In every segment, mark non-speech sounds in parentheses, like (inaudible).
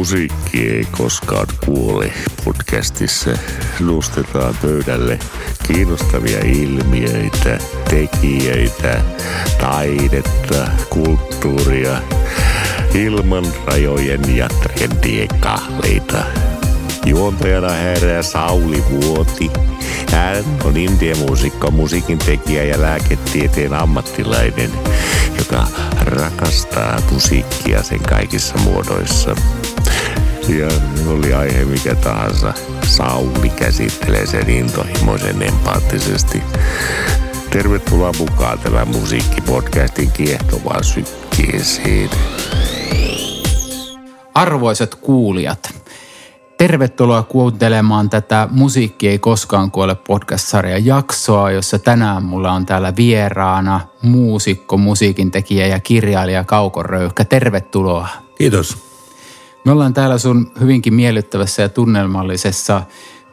Musiikki ei koskaan kuole podcastissa. Nostetaan pöydälle kiinnostavia ilmiöitä, tekijöitä, taidetta, kulttuuria, ilman rajojen ja trendien kahleita. Juontajana herää Sauli Vuoti. Hän on indie-muusikko, musiikin tekijä ja lääketieteen ammattilainen, joka rakastaa musiikkia sen kaikissa muodoissa. Ja oli aihe mikä tahansa, Sauli käsittelee sen intohimoisen empaattisesti. Tervetuloa mukaan tämän musiikkipodcastin kiehtovaan sykkeeseen. Arvoisat kuulijat, tervetuloa kuuntelemaan tätä Musiikki ei koskaan kuole podcast-sarjan jaksoa, jossa tänään mulla on täällä vieraana muusikko, musiikin tekijä ja kirjailija Kauko Röyhkä. Tervetuloa. Kiitos. Me ollaan täällä sun hyvinkin miellyttävässä ja tunnelmallisessa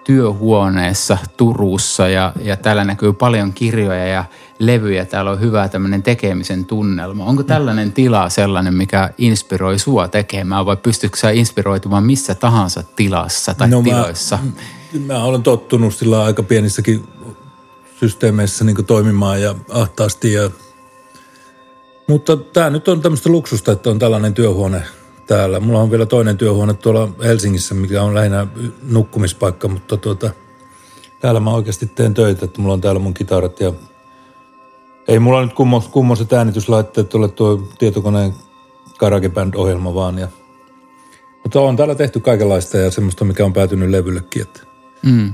työhuoneessa Turussa ja, ja täällä näkyy paljon kirjoja ja levyjä. Täällä on hyvä tämmöinen tekemisen tunnelma. Onko tällainen tila sellainen, mikä inspiroi sua tekemään vai pystytkö sä inspiroitumaan missä tahansa tilassa tai no tiloissa? Mä, mä olen tottunut sillä aika pienissäkin systeemeissä niin toimimaan ja ahtaasti. Ja... Mutta tämä nyt on tämmöistä luksusta, että on tällainen työhuone täällä. Mulla on vielä toinen työhuone tuolla Helsingissä, mikä on lähinnä nukkumispaikka, mutta tuota, täällä mä oikeasti teen töitä, että mulla on täällä mun kitarat ja ei mulla nyt kummos, kummoset äänityslaitteet ole tuo tietokoneen GarageBand-ohjelma vaan. Ja, mutta on täällä tehty kaikenlaista ja semmoista, mikä on päätynyt levyllekin. Että. Mm.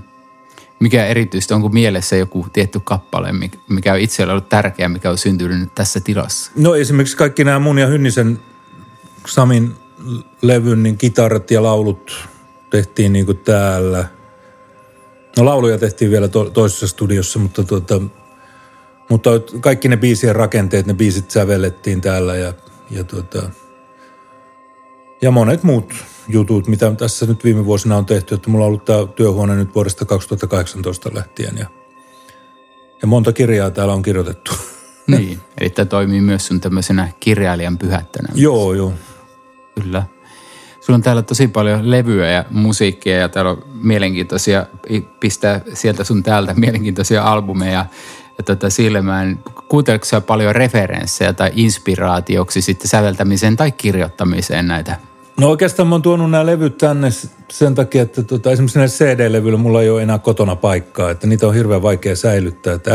Mikä erityisesti, onko mielessä joku tietty kappale, mikä on itsellä ollut tärkeä, mikä on syntynyt tässä tilassa? No esimerkiksi kaikki nämä mun ja Hynnisen Samin levyn, niin kitarat ja laulut tehtiin niin kuin täällä. No lauluja tehtiin vielä to- toisessa studiossa, mutta, tuota, mutta kaikki ne biisien rakenteet, ne biisit sävellettiin täällä ja, ja, tuota, ja monet muut jutut, mitä tässä nyt viime vuosina on tehty. Että mulla on ollut tämä työhuone nyt vuodesta 2018 lähtien ja, ja monta kirjaa täällä on kirjoitettu. Niin, eli tämä toimii myös sun tämmöisenä kirjailijan pyhättänä. Joo, joo. Kyllä. Sulla on täällä tosi paljon levyä ja musiikkia ja täällä on mielenkiintoisia, pistää sieltä sun täältä mielenkiintoisia albumeja ja tätä silmään. Kuunteletko sä paljon referenssejä tai inspiraatioksi sitten säveltämiseen tai kirjoittamiseen näitä? No oikeastaan mä oon tuonut nämä levyt tänne sen takia, että tota, esimerkiksi näillä CD-levyillä mulla ei ole enää kotona paikkaa, että niitä on hirveän vaikea säilyttää. Että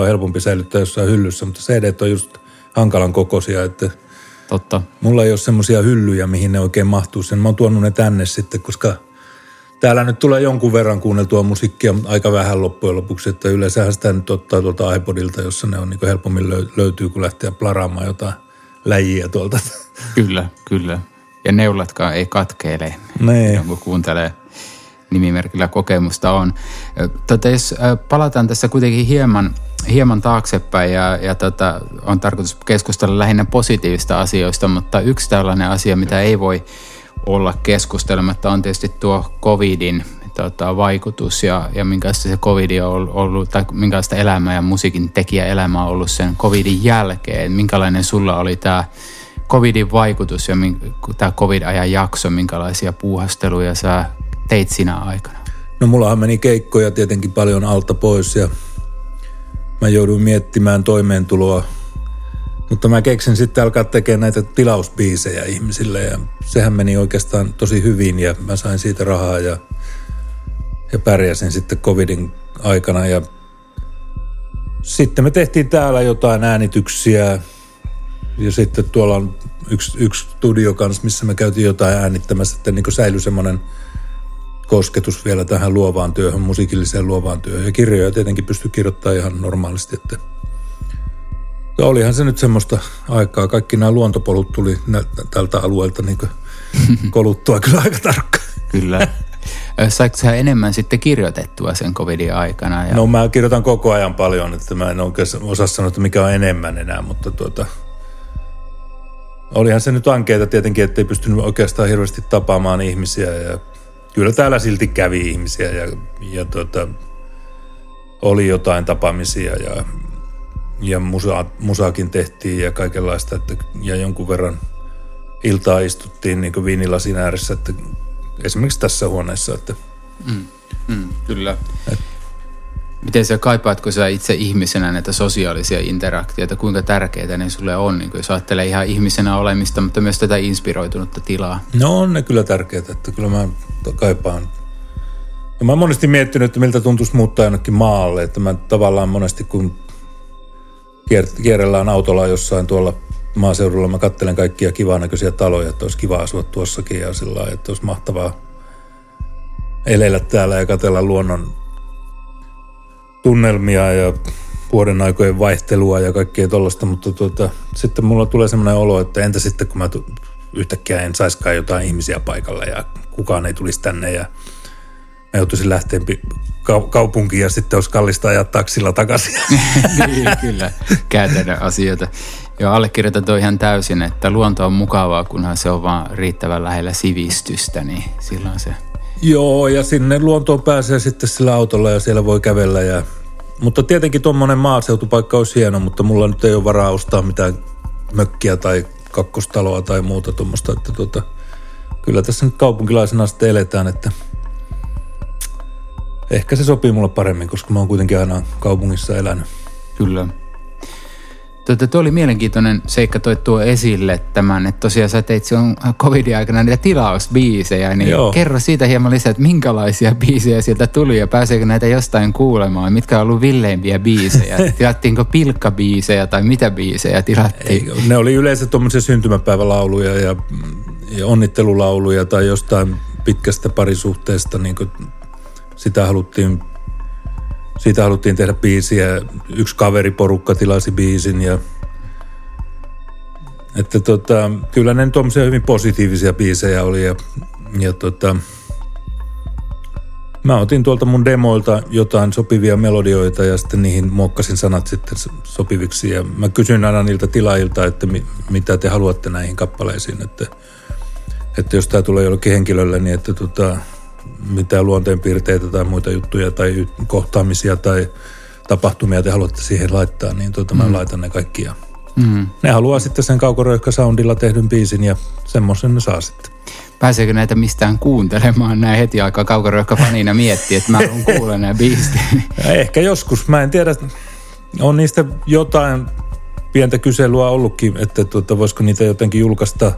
on helpompi säilyttää jossain hyllyssä, mutta CD on just hankalan kokoisia, että – Totta. Mulla ei ole semmoisia hyllyjä, mihin ne oikein mahtuu sen. Mä oon tuonut ne tänne sitten, koska täällä nyt tulee jonkun verran kuunneltua musiikkia, aika vähän loppujen lopuksi. Että yleensä sitä nyt ottaa tuolta iPodilta, jossa ne on niin helpommin löytyy, kun lähtee plaraamaan jotain läjiä tuolta. Kyllä, kyllä. Ja neulatkaan ei katkeile, nee. kun kuuntelee nimimerkillä kokemusta on. Tota, jos palataan tässä kuitenkin hieman hieman taaksepäin ja, ja tota, on tarkoitus keskustella lähinnä positiivista asioista, mutta yksi tällainen asia, mitä ei voi olla keskustelematta, on tietysti tuo covidin tota, vaikutus ja, ja minkälaista se covid on ollut, tai minkälaista elämää ja musiikin tekijä elämä on ollut sen covidin jälkeen. Minkälainen sulla oli tämä covidin vaikutus ja tämä covid-ajan jakso, minkälaisia puuhasteluja sä teit sinä aikana? No mullahan meni keikkoja tietenkin paljon alta pois ja mä jouduin miettimään toimeentuloa. Mutta mä keksin sitten alkaa tekemään näitä tilausbiisejä ihmisille ja sehän meni oikeastaan tosi hyvin ja mä sain siitä rahaa ja, ja pärjäsin sitten covidin aikana ja sitten me tehtiin täällä jotain äänityksiä ja sitten tuolla on yksi, yksi studio kanssa, missä me käytiin jotain äänittämässä, että niin säilyi semmoinen – kosketus vielä tähän luovaan työhön, musiikilliseen luovaan työhön. Ja kirjoja tietenkin pystyi kirjoittamaan ihan normaalisti. Että ja olihan se nyt semmoista aikaa. Kaikki nämä luontopolut tuli tältä alueelta niin (laughs) koluttua kyllä aika tarkkaan. Kyllä. (laughs) Saiko sä enemmän sitten kirjoitettua sen covidin aikana? Ja... No mä kirjoitan koko ajan paljon, että mä en oikein osaa sanoa, että mikä on enemmän enää, mutta tuota, olihan se nyt ankeita tietenkin, että ei pystynyt oikeastaan hirveästi tapaamaan ihmisiä ja kyllä täällä silti kävi ihmisiä ja, ja tota, oli jotain tapaamisia ja, ja musa, musaakin tehtiin ja kaikenlaista. Että, ja jonkun verran iltaa istuttiin niin viinilasin ääressä, että esimerkiksi tässä huoneessa. Että mm, mm, kyllä. Et, Miten sä kaipaatko sä itse ihmisenä näitä sosiaalisia interaktioita, kuinka tärkeitä ne sulle on, niin jos ajattelee ihan ihmisenä olemista, mutta myös tätä inspiroitunutta tilaa? No on ne kyllä tärkeitä, että kyllä mä kaipaan. Ja mä oon monesti miettinyt, että miltä tuntuisi muuttaa jonnekin maalle, että mä tavallaan monesti kun kierrellään autolla jossain tuolla maaseudulla, mä kattelen kaikkia kivaa näköisiä taloja, että olisi kiva asua tuossakin ja sillä että olisi mahtavaa elellä täällä ja katella luonnon tunnelmia ja vuoden aikojen vaihtelua ja kaikkea tuollaista, mutta tuota, sitten mulla tulee semmoinen olo, että entä sitten kun mä tu- yhtäkkiä en saiskaan jotain ihmisiä paikalla ja kukaan ei tulisi tänne ja mä joutuisin lähteä kaupunkiin ja sitten olisi kallista ajaa taksilla takaisin. (laughs) niin, kyllä, käytännön asioita. Joo, allekirjoitan toi ihan täysin, että luonto on mukavaa, kunhan se on vaan riittävän lähellä sivistystä, niin silloin se Joo, ja sinne luontoon pääsee sitten sillä autolla ja siellä voi kävellä. Ja... Mutta tietenkin tuommoinen maaseutupaikka olisi hieno, mutta mulla nyt ei ole varaa ostaa mitään mökkiä tai kakkostaloa tai muuta tuommoista. Että tuota, kyllä tässä nyt kaupunkilaisena sitten eletään, että ehkä se sopii mulle paremmin, koska mä oon kuitenkin aina kaupungissa elänyt. Kyllä. Tuota, tuo oli mielenkiintoinen seikka toi tuo esille tämän, että tosiaan sä teit silloin covidin aikana niitä tilausbiisejä, niin Joo. kerro siitä hieman lisää, että minkälaisia (laughs) biisejä sieltä tuli ja pääseekö näitä jostain kuulemaan, mitkä on ollut villeimpiä biisejä, (laughs) tilattiinko pilkkabiisejä tai mitä biisejä tilattiin? Ei, ne oli yleensä tuommoisia syntymäpäivälauluja ja, ja onnittelulauluja tai jostain pitkästä parisuhteesta, niin kuin sitä haluttiin siitä haluttiin tehdä biisiä. Yksi kaveriporukka tilasi biisin ja että tota, kyllä ne tuommoisia hyvin positiivisia biisejä oli ja, ja tota, mä otin tuolta mun demoilta jotain sopivia melodioita ja sitten niihin muokkasin sanat sitten sopiviksi ja mä kysyin aina niiltä tilaajilta, että mi, mitä te haluatte näihin kappaleisiin, että, että jos tämä tulee jollekin henkilölle, niin että tota, mitään luonteenpiirteitä tai muita juttuja tai kohtaamisia tai tapahtumia te haluatte siihen laittaa, niin tuota, mä mm. laitan ne kaikki. mm. Ne haluaa sitten sen kaukoröykkä soundilla tehdyn biisin ja semmoisen ne saa sitten. Pääseekö näitä mistään kuuntelemaan näin heti aika kaukoröykkä fanina miettiä, että mä haluan kuulla nämä biisit? (laughs) Ehkä joskus, mä en tiedä, on niistä jotain pientä kyselyä ollutkin, että tuota, voisiko niitä jotenkin julkaista.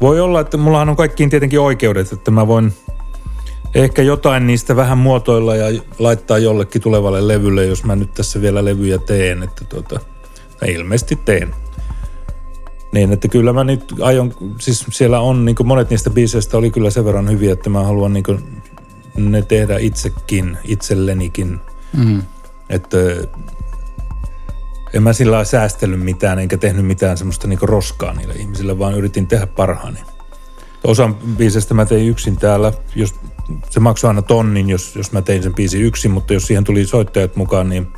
Voi olla, että mullahan on kaikkiin tietenkin oikeudet, että mä voin – ehkä jotain niistä vähän muotoilla ja laittaa jollekin tulevalle levylle, jos mä nyt tässä vielä levyjä teen, että tuota, ilmeisesti teen. Niin, että kyllä mä nyt aion, siis siellä on, niin monet niistä biiseistä oli kyllä sen verran hyviä, että mä haluan niin ne tehdä itsekin, itsellenikin. Mm. Että en mä sillä säästellyt mitään, enkä tehnyt mitään semmoista niin roskaa niille ihmisille, vaan yritin tehdä parhaani. Osan biisestä mä tein yksin täällä, jos se maksoi aina tonnin, jos, jos mä tein sen biisin yksin, mutta jos siihen tuli soittajat mukaan, niin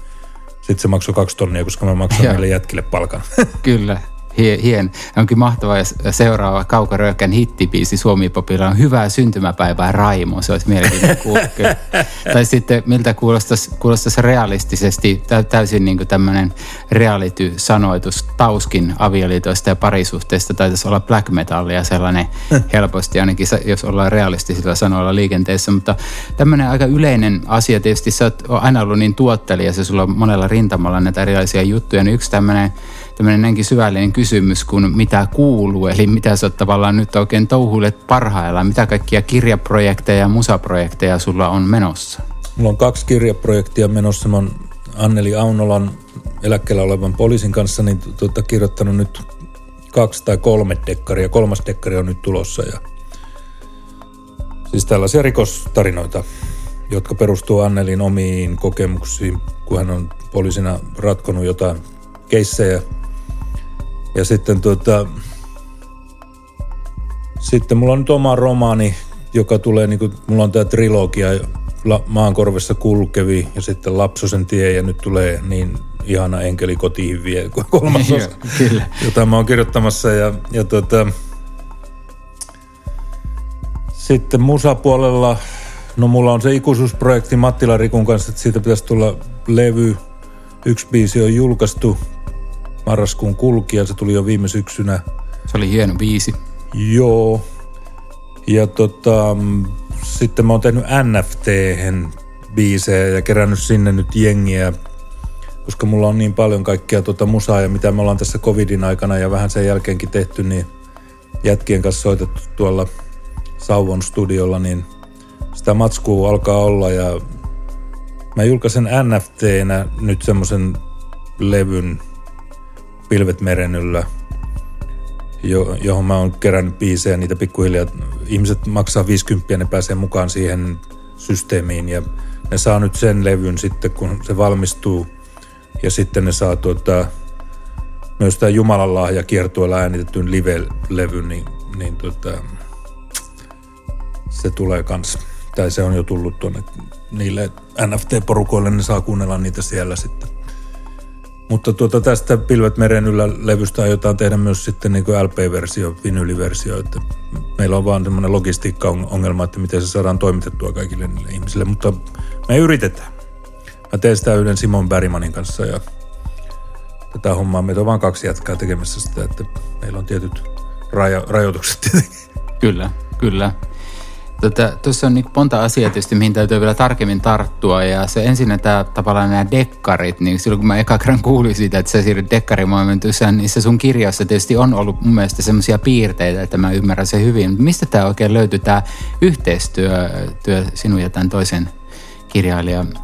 sitten se maksoi kaksi tonnia, koska mä maksoin meille jätkille palkan. (laughs) Kyllä, hien. Onkin mahtava ja seuraava Kaukoröökän hittibiisi Suomi-popilla on Hyvää syntymäpäivää Raimo. Se olisi mielenkiintoinen (laughs) Tai sitten miltä kuulostaisi, kuulostaisi realistisesti täysin niin tämmöinen reality-sanoitus Tauskin avioliitoista ja parisuhteista. Taitaisi olla black metallia sellainen (laughs) helposti, ainakin jos ollaan realistisilla sanoilla liikenteessä. Mutta tämmöinen aika yleinen asia tietysti, sä oot aina ollut niin tuottelija, se sulla on monella rintamalla näitä erilaisia juttuja, niin yksi tämmöinen tämmöinen näinkin syvällinen kysymys kuin mitä kuuluu, eli mitä sä tavallaan nyt oikein touhuilet parhaillaan, mitä kaikkia kirjaprojekteja ja musaprojekteja sulla on menossa? Mulla on kaksi kirjaprojektia menossa. Mä oon Anneli Aunolan eläkkeellä olevan poliisin kanssa niin tuota, kirjoittanut nyt kaksi tai kolme dekkaria. Kolmas dekkari on nyt tulossa. Ja siis tällaisia rikostarinoita, jotka perustuu Annelin omiin kokemuksiin, kun hän on poliisina ratkonut jotain keissejä ja sitten tuota, sitten mulla on nyt oma romaani, joka tulee, niin kuin, mulla on tämä trilogia, Maankorvessa kulkevi ja sitten Lapsosen tie ja nyt tulee niin ihana enkeli kotiin vie kolmas osa, Kyllä. jota mä oon kirjoittamassa ja, ja tuota, sitten musapuolella, no mulla on se ikuisuusprojekti Mattila Rikun kanssa, että siitä pitäisi tulla levy. Yksi biisi on julkaistu, marraskuun kulkija, se tuli jo viime syksynä. Se oli hieno biisi. Joo. Ja tota, sitten mä oon tehnyt nft biisejä ja kerännyt sinne nyt jengiä, koska mulla on niin paljon kaikkia tota musaa ja mitä me ollaan tässä covidin aikana ja vähän sen jälkeenkin tehty, niin jätkien kanssa soitettu tuolla Sauvon studiolla, niin sitä matskua alkaa olla ja mä julkaisen NFTnä nyt semmoisen levyn Pilvet meren yllä, jo, johon mä oon kerännyt biisejä, niitä pikkuhiljaa. Ihmiset maksaa 50 ja ne pääsee mukaan siihen systeemiin ja ne saa nyt sen levyn sitten, kun se valmistuu. Ja sitten ne saa tuota, myös tämä Jumalan lahja kiertueella äänitetyn live-levyn, niin, niin tuota, se tulee kans, tai se on jo tullut tuonne niille NFT-porukoille, ne saa kuunnella niitä siellä sitten. Mutta tuota, tästä Pilvet meren yllä levystä aiotaan tehdä myös sitten niin LP-versio, vinyliversio. Että meillä on vaan semmoinen logistiikka-ongelma, että miten se saadaan toimitettua kaikille niille ihmisille. Mutta me yritetään. Mä teen sitä yhden Simon Bergmanin kanssa ja tätä hommaa. Meitä on vain kaksi jatkaa tekemässä sitä, että meillä on tietyt rajo- rajoitukset tietenkin. Kyllä, kyllä. Tuossa tota, on niin monta asiaa tietysti, mihin täytyy vielä tarkemmin tarttua. Ja se ensin tämä tavallaan nämä dekkarit, niin silloin kun mä eka kerran kuulin siitä, että sä siirryt dekkarimaailmantyssään, niin se sun kirjassa tietysti on ollut mun mielestä semmoisia piirteitä, että mä ymmärrän se hyvin. Mistä tämä oikein löytyy, tämä yhteistyö työ sinun ja tämän toisen kirjailijan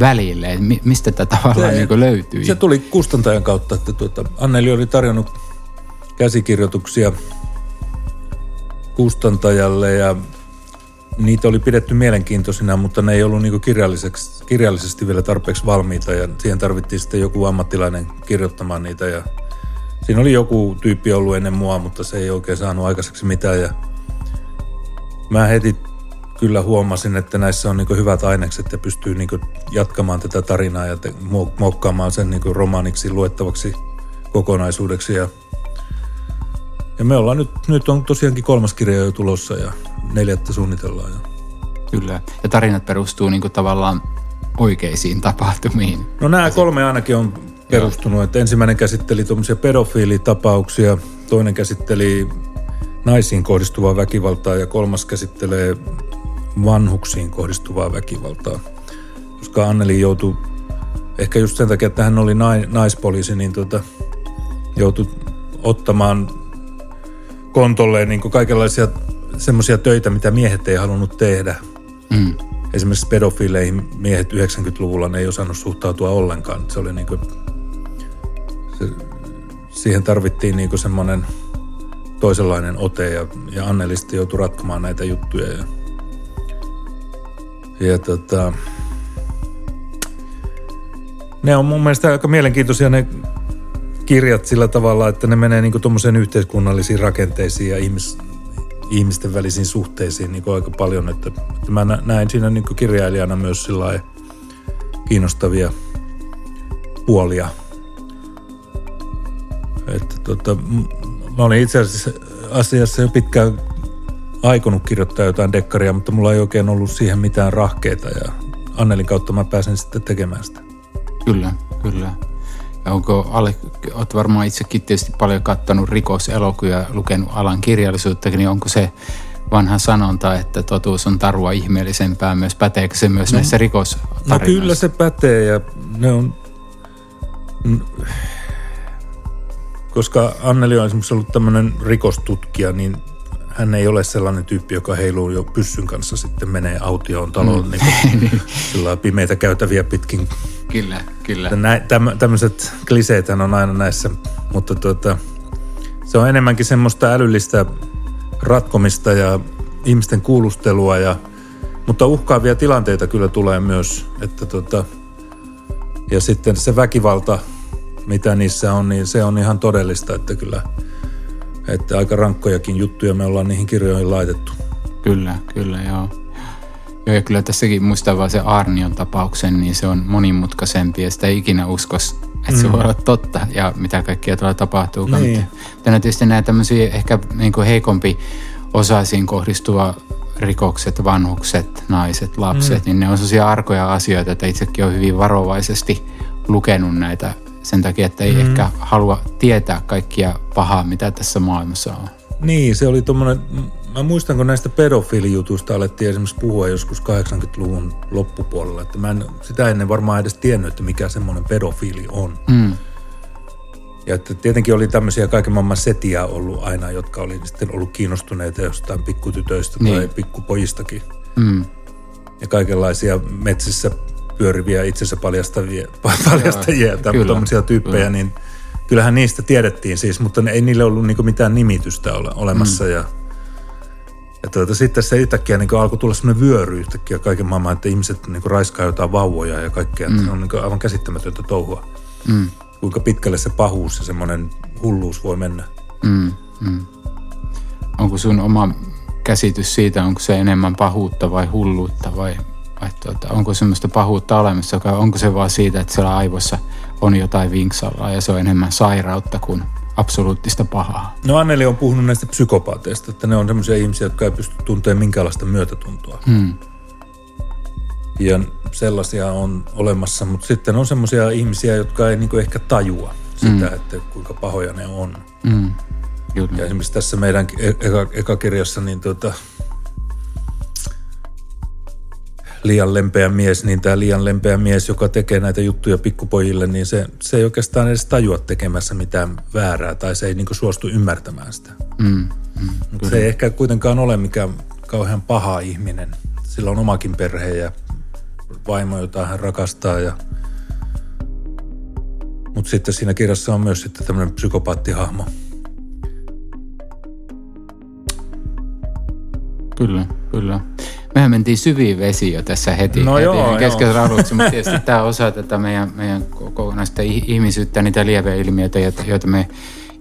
välille? Mistä tämä tavallaan se, niin löytyy? Se tuli kustantajan kautta, että tuota, Anneli oli tarjonnut käsikirjoituksia kustantajalle ja niitä oli pidetty mielenkiintoisina, mutta ne ei ollut niin kirjallisesti vielä tarpeeksi valmiita ja siihen tarvittiin sitten joku ammattilainen kirjoittamaan niitä ja siinä oli joku tyyppi ollut ennen mua, mutta se ei oikein saanut aikaiseksi mitään ja mä heti kyllä huomasin, että näissä on niin hyvät ainekset ja pystyy niin jatkamaan tätä tarinaa ja muokkaamaan sen niin romaaniksi luettavaksi kokonaisuudeksi ja ja me ollaan nyt, nyt on tosiaankin kolmas kirja jo tulossa ja neljättä suunnitellaan. Ja. Kyllä, ja tarinat perustuu niin kuin tavallaan oikeisiin tapahtumiin. No nämä kolme ainakin on perustunut. Joo. Että ensimmäinen käsitteli tuommoisia pedofiilitapauksia, toinen käsitteli naisiin kohdistuvaa väkivaltaa ja kolmas käsittelee vanhuksiin kohdistuvaa väkivaltaa. Koska Anneli joutui, ehkä just sen takia, että hän oli naispoliisi, niin tota, joutui ottamaan kontolleen niin kaikenlaisia semmoisia töitä, mitä miehet ei halunnut tehdä. Mm. Esimerkiksi pedofiileihin miehet 90-luvulla ne ei osannut suhtautua ollenkaan. Se oli niin kuin, se, siihen tarvittiin niin semmoinen toisenlainen ote ja, ja Anneli sitten joutui ratkomaan näitä juttuja. Ja, ja tota, ne on mun mielestä aika mielenkiintoisia ne kirjat sillä tavalla, että ne menee niin tuommoiseen yhteiskunnallisiin rakenteisiin ja ihmis, ihmisten välisiin suhteisiin niin aika paljon. Että, että mä näin siinä niin kirjailijana myös sillä kiinnostavia puolia. Että tota, mä olin itse asiassa, asiassa jo pitkään aikonut kirjoittaa jotain dekkaria, mutta mulla ei oikein ollut siihen mitään rahkeita ja Annelin kautta mä pääsen sitten tekemään sitä. Kyllä, kyllä. Onko alle, olet varmaan itsekin tietysti paljon kattanut rikoselokuvia ja lukenut alan kirjallisuutta, niin onko se vanha sanonta, että totuus on tarua ihmeellisempää myös, päteekö se myös no, näissä rikostarinoissa? No kyllä se pätee ja ne on, koska Anneli on esimerkiksi ollut tämmöinen rikostutkija, niin hän ei ole sellainen tyyppi, joka heiluu jo pyssyn kanssa sitten menee autioon taloon mm. niin (laughs) niin. sillä pimeitä käytäviä pitkin. Kyllä, kyllä. täm, tämmöiset kliseethän on aina näissä, mutta tuota, se on enemmänkin semmoista älyllistä ratkomista ja ihmisten kuulustelua, ja, mutta uhkaavia tilanteita kyllä tulee myös, että tuota, ja sitten se väkivalta, mitä niissä on, niin se on ihan todellista, että kyllä – että aika rankkojakin juttuja me ollaan niihin kirjoihin laitettu. Kyllä, kyllä, joo. Joo, ja kyllä tässäkin muistaa vaan se Arnion tapauksen, niin se on monimutkaisempi ja sitä ei ikinä uskos, että se mm. voi olla totta ja mitä kaikkea tuolla tapahtuu. Niin. Mutta tietysti nämä tämmöisiä ehkä niin kuin heikompi osaisiin kohdistuva rikokset, vanhukset, naiset, lapset, mm. niin ne on sellaisia arkoja asioita, että itsekin on hyvin varovaisesti lukenut näitä sen takia, että ei mm. ehkä halua tietää kaikkia pahaa, mitä tässä maailmassa on. Niin, se oli tuommoinen, mä muistan kun näistä pedofiilijutuista alettiin esimerkiksi puhua joskus 80-luvun loppupuolella, että mä en sitä ennen varmaan edes tiennyt, että mikä semmoinen pedofiili on. Mm. Ja että tietenkin oli tämmöisiä kaiken maailman setiä ollut aina, jotka oli sitten ollut kiinnostuneita jostain pikkutytöistä niin. tai pikkupojistakin. Mm. Ja kaikenlaisia metsissä pyöriviä itsensä paljastavia, paljastajia tai tuommoisia tyyppejä, kyllä. niin kyllähän niistä tiedettiin siis, mutta ei niille ollut niinku mitään nimitystä ole, olemassa. Mm. Ja, ja tuota, sitten se yhtäkkiä niin alkoi tulla semmoinen vyöry yhtäkkiä kaiken maailman, että ihmiset niin raiskaa jotain vauvoja ja kaikkea. Mm. Se on niin aivan käsittämätöntä touhua. Mm. Kuinka pitkälle se pahuus ja semmoinen hulluus voi mennä. Mm. Mm. Onko sun oma käsitys siitä, onko se enemmän pahuutta vai hulluutta vai, vai tuota, onko semmoista pahuutta olemassa, onko se vaan siitä, että siellä aivossa on jotain vinksalla ja se on enemmän sairautta kuin absoluuttista pahaa. No Anneli on puhunut näistä psykopaateista, että ne on semmoisia ihmisiä, jotka ei pysty tuntemaan minkäänlaista myötätuntoa. Hmm. Ja sellaisia on olemassa, mutta sitten on semmoisia ihmisiä, jotka ei niinku ehkä tajua sitä, hmm. että kuinka pahoja ne on. Hmm. Ja esimerkiksi tässä meidän eka, eka kirjassa, niin tuota, liian lempeä mies, niin tämä liian lempeä mies, joka tekee näitä juttuja pikkupojille, niin se, se ei oikeastaan edes tajua tekemässä mitään väärää tai se ei niin suostu ymmärtämään sitä. Mm, mm, se ei ehkä kuitenkaan ole mikään kauhean paha ihminen. Sillä on omakin perhe ja vaimo, jota hän rakastaa. Ja... Mutta sitten siinä kirjassa on myös sitten tämmöinen psykopaattihahmo. Kyllä, kyllä. Mehän mentiin syviin vesiin jo tässä heti, no heti joo, kesken raduksi, mutta tietysti (laughs) tämä osa tätä meidän, meidän kokonaista ihmisyyttä, niitä lieveilmiöitä, joita me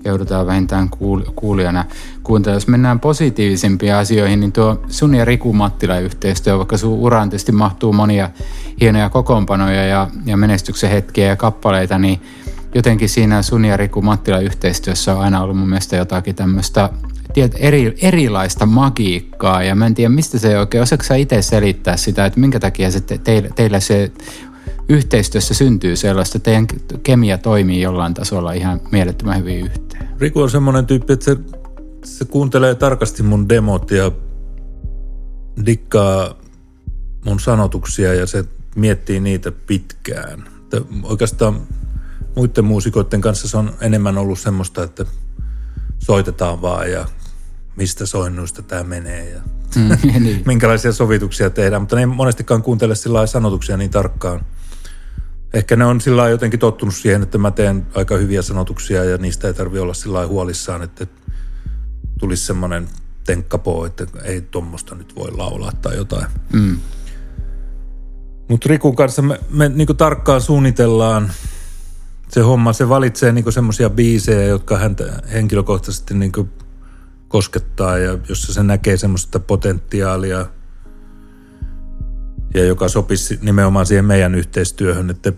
joudutaan vähintään kuulijana kuuntelemaan. Jos mennään positiivisimpiin asioihin, niin tuo sun ja Riku Mattila yhteistyö, vaikka sun uraan tietysti mahtuu monia hienoja kokoonpanoja ja, ja menestyksen hetkiä ja kappaleita, niin jotenkin siinä sun ja Riku Mattila yhteistyössä on aina ollut mun mielestä jotakin tämmöistä tiedät, eri, erilaista magiikkaa ja mä en tiedä mistä se oikein, osaako sä itse selittää sitä, että minkä takia se te, teillä, teillä se yhteistyössä syntyy sellaista, että teidän kemia toimii jollain tasolla ihan mielettömän hyvin yhteen. Riku on semmoinen tyyppi, että se, se kuuntelee tarkasti mun demot ja dikkaa mun sanotuksia ja se miettii niitä pitkään. Että oikeastaan muiden muusikoiden kanssa se on enemmän ollut semmoista, että soitetaan vaan ja mistä soinnuista tämä menee ja mm, (laughs) niin. minkälaisia sovituksia tehdään, mutta ne ei monestikaan kuuntele sillä sanotuksia niin tarkkaan. Ehkä ne on sillä jotenkin tottunut siihen, että mä teen aika hyviä sanotuksia ja niistä ei tarvi olla sillä huolissaan, että tulisi semmoinen tenkkapoo, että ei tuommoista nyt voi laulaa tai jotain. Mm. Mutta Rikun kanssa me, me niinku tarkkaan suunnitellaan se homma. Se valitsee niinku semmoisia biisejä, jotka häntä henkilökohtaisesti niinku koskettaa ja jossa se näkee semmoista potentiaalia ja joka sopisi nimenomaan siihen meidän yhteistyöhön, että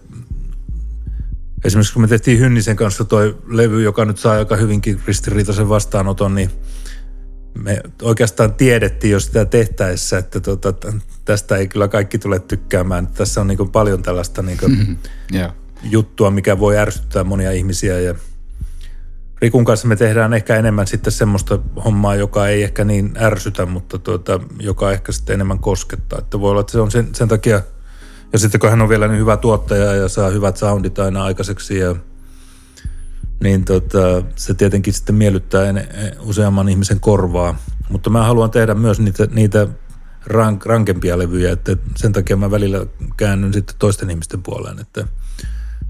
esimerkiksi kun me tehtiin Hynnisen kanssa toi levy, joka nyt saa aika hyvinkin ristiriitaisen vastaanoton, niin me oikeastaan tiedettiin jo sitä tehtäessä, että tota, tästä ei kyllä kaikki tule tykkäämään. Tässä on niin paljon tällaista niin yeah. juttua, mikä voi ärsyttää monia ihmisiä ja – Rikun kanssa me tehdään ehkä enemmän sitten semmoista hommaa, joka ei ehkä niin ärsytä, mutta tuota, joka ehkä sitten enemmän koskettaa. Että voi olla, että se on sen, sen takia, ja sitten kun hän on vielä niin hyvä tuottaja ja saa hyvät soundit aina aikaiseksi, ja, niin tota, se tietenkin sitten miellyttää en, useamman ihmisen korvaa. Mutta mä haluan tehdä myös niitä, niitä rank, rankempia levyjä, että sen takia mä välillä käännyn sitten toisten ihmisten puoleen, että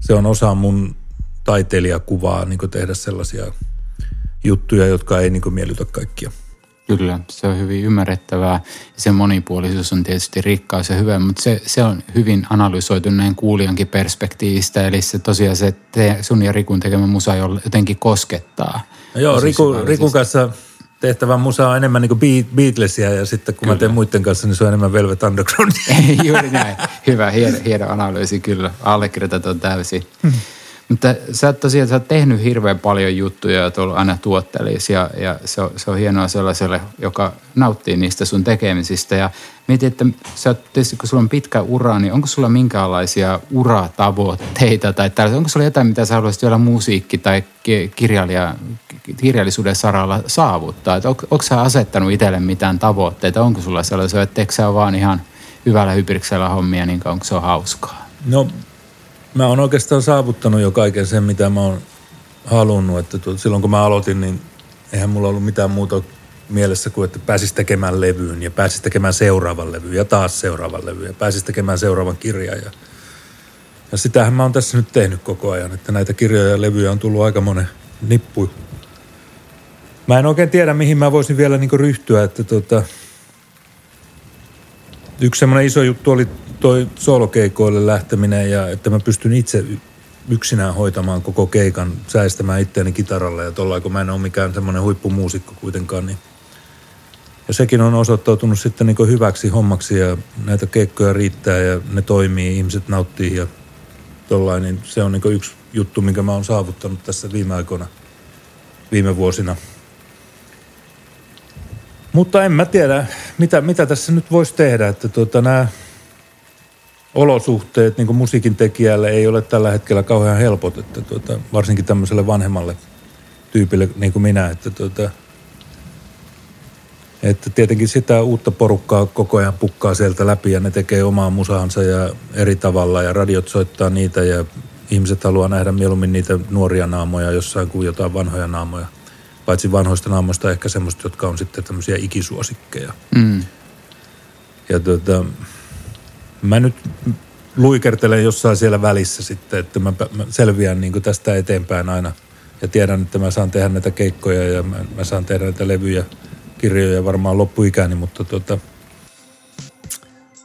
se on osa mun taiteilijakuvaa niin tehdä sellaisia juttuja, jotka ei niin miellytä kaikkia. Kyllä, se on hyvin ymmärrettävää. Se monipuolisuus on tietysti rikkaus ja hyvä, mutta se, se on hyvin analysoitu näin kuulijankin perspektiivistä. Eli se tosiaan se te, sun ja Rikun tekemä musa jotenkin koskettaa. No joo, Riku, Rikun kanssa tehtävä musa on enemmän niin Beatlesia ja sitten kun kyllä. mä teen muiden kanssa, niin se on enemmän Velvet Undergroundia. (laughs) Juuri näin. Hyvä, hieno, hieno analyysi kyllä. Allekirjoitat on täysin. Mutta sä oot tosiaan sä oot tehnyt hirveän paljon juttuja ja ollut aina tuottelis ja, ja se, on, se on hienoa sellaiselle, joka nauttii niistä sun tekemisistä. Ja mietin, että sä oot, tietysti kun sulla on pitkä ura, niin onko sulla minkälaisia uratavoitteita tai tällaisia? Onko sulla jotain, mitä sä haluaisit vielä musiikki- tai kirjailija, kirjallisuuden saralla saavuttaa? Että on, onko sä asettanut itselle mitään tavoitteita? Onko sulla sellaisia, että sä vaan ihan hyvällä hybriksellä hommia, niin onko se on hauskaa? No mä oon oikeastaan saavuttanut jo kaiken sen, mitä mä oon halunnut. Että tuot, silloin kun mä aloitin, niin eihän mulla ollut mitään muuta mielessä kuin, että pääsis tekemään levyyn ja pääsis tekemään seuraavan levyyn ja taas seuraavan levyyn ja pääsis tekemään seuraavan kirjan. Ja, ja sitähän mä oon tässä nyt tehnyt koko ajan, että näitä kirjoja ja levyjä on tullut aika monen nippu. Mä en oikein tiedä, mihin mä voisin vielä niin ryhtyä, että tota, yksi semmoinen iso juttu oli toi solokeikoille lähteminen ja että mä pystyn itse yksinään hoitamaan koko keikan, säästämään itseäni kitaralla ja tuolla kun mä en ole mikään semmoinen huippumuusikko kuitenkaan, niin ja sekin on osoittautunut sitten niin hyväksi hommaksi ja näitä keikkoja riittää ja ne toimii, ihmiset nauttii ja tollain, niin se on niin yksi juttu, minkä mä oon saavuttanut tässä viime aikoina, viime vuosina. Mutta en mä tiedä, mitä, mitä tässä nyt voisi tehdä, että tuota, nämä olosuhteet niin musiikin tekijälle ei ole tällä hetkellä kauhean helpot, että tuota, varsinkin tämmöiselle vanhemmalle tyypille niin kuin minä, että, tuota, että tietenkin sitä uutta porukkaa koko ajan pukkaa sieltä läpi ja ne tekee omaa musaansa ja eri tavalla ja radiot soittaa niitä ja ihmiset haluaa nähdä mieluummin niitä nuoria naamoja jossain kuin jotain vanhoja naamoja. Paitsi vanhoista naamoista ehkä semmoista, jotka on sitten tämmöisiä ikisuosikkeja. Mm. Ja tuota, mä nyt luikertelen jossain siellä välissä sitten, että mä, mä selviän niin tästä eteenpäin aina. Ja tiedän, että mä saan tehdä näitä keikkoja ja mä, mä saan tehdä näitä levyjä, kirjoja varmaan loppuikäni, mutta tota,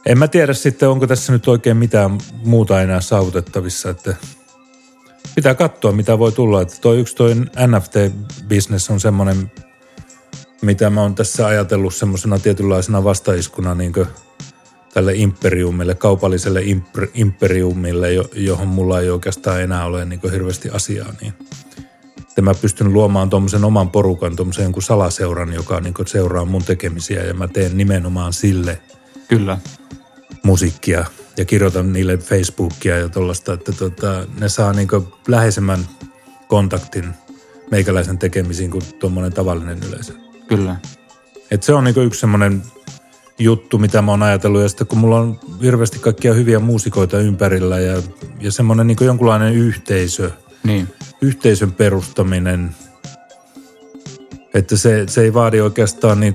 en mä tiedä sitten, onko tässä nyt oikein mitään muuta enää saavutettavissa, että pitää katsoa, mitä voi tulla. Että toi yksi toi NFT-business on semmoinen, mitä mä oon tässä ajatellut semmoisena tietynlaisena vastaiskuna niin tälle imperiumille, kaupalliselle imper, imperiumille, johon mulla ei oikeastaan enää ole niin hirveästi asiaa, niin että mä pystyn luomaan tuommoisen oman porukan, tuommoisen jonkun salaseuran, joka niin seuraa mun tekemisiä ja mä teen nimenomaan sille Kyllä. Musiikkia ja kirjoitan niille Facebookia ja tuollaista, että tota, ne saa niin läheisemmän kontaktin meikäläisen tekemisiin kuin tuommoinen tavallinen yleisö. Kyllä. Et se on niin yksi semmoinen juttu, mitä mä oon ajatellut. Ja sitten kun mulla on hirveästi kaikkia hyviä muusikoita ympärillä ja, ja semmoinen niin jonkunlainen yhteisö, niin. yhteisön perustaminen, että se, se ei vaadi oikeastaan niin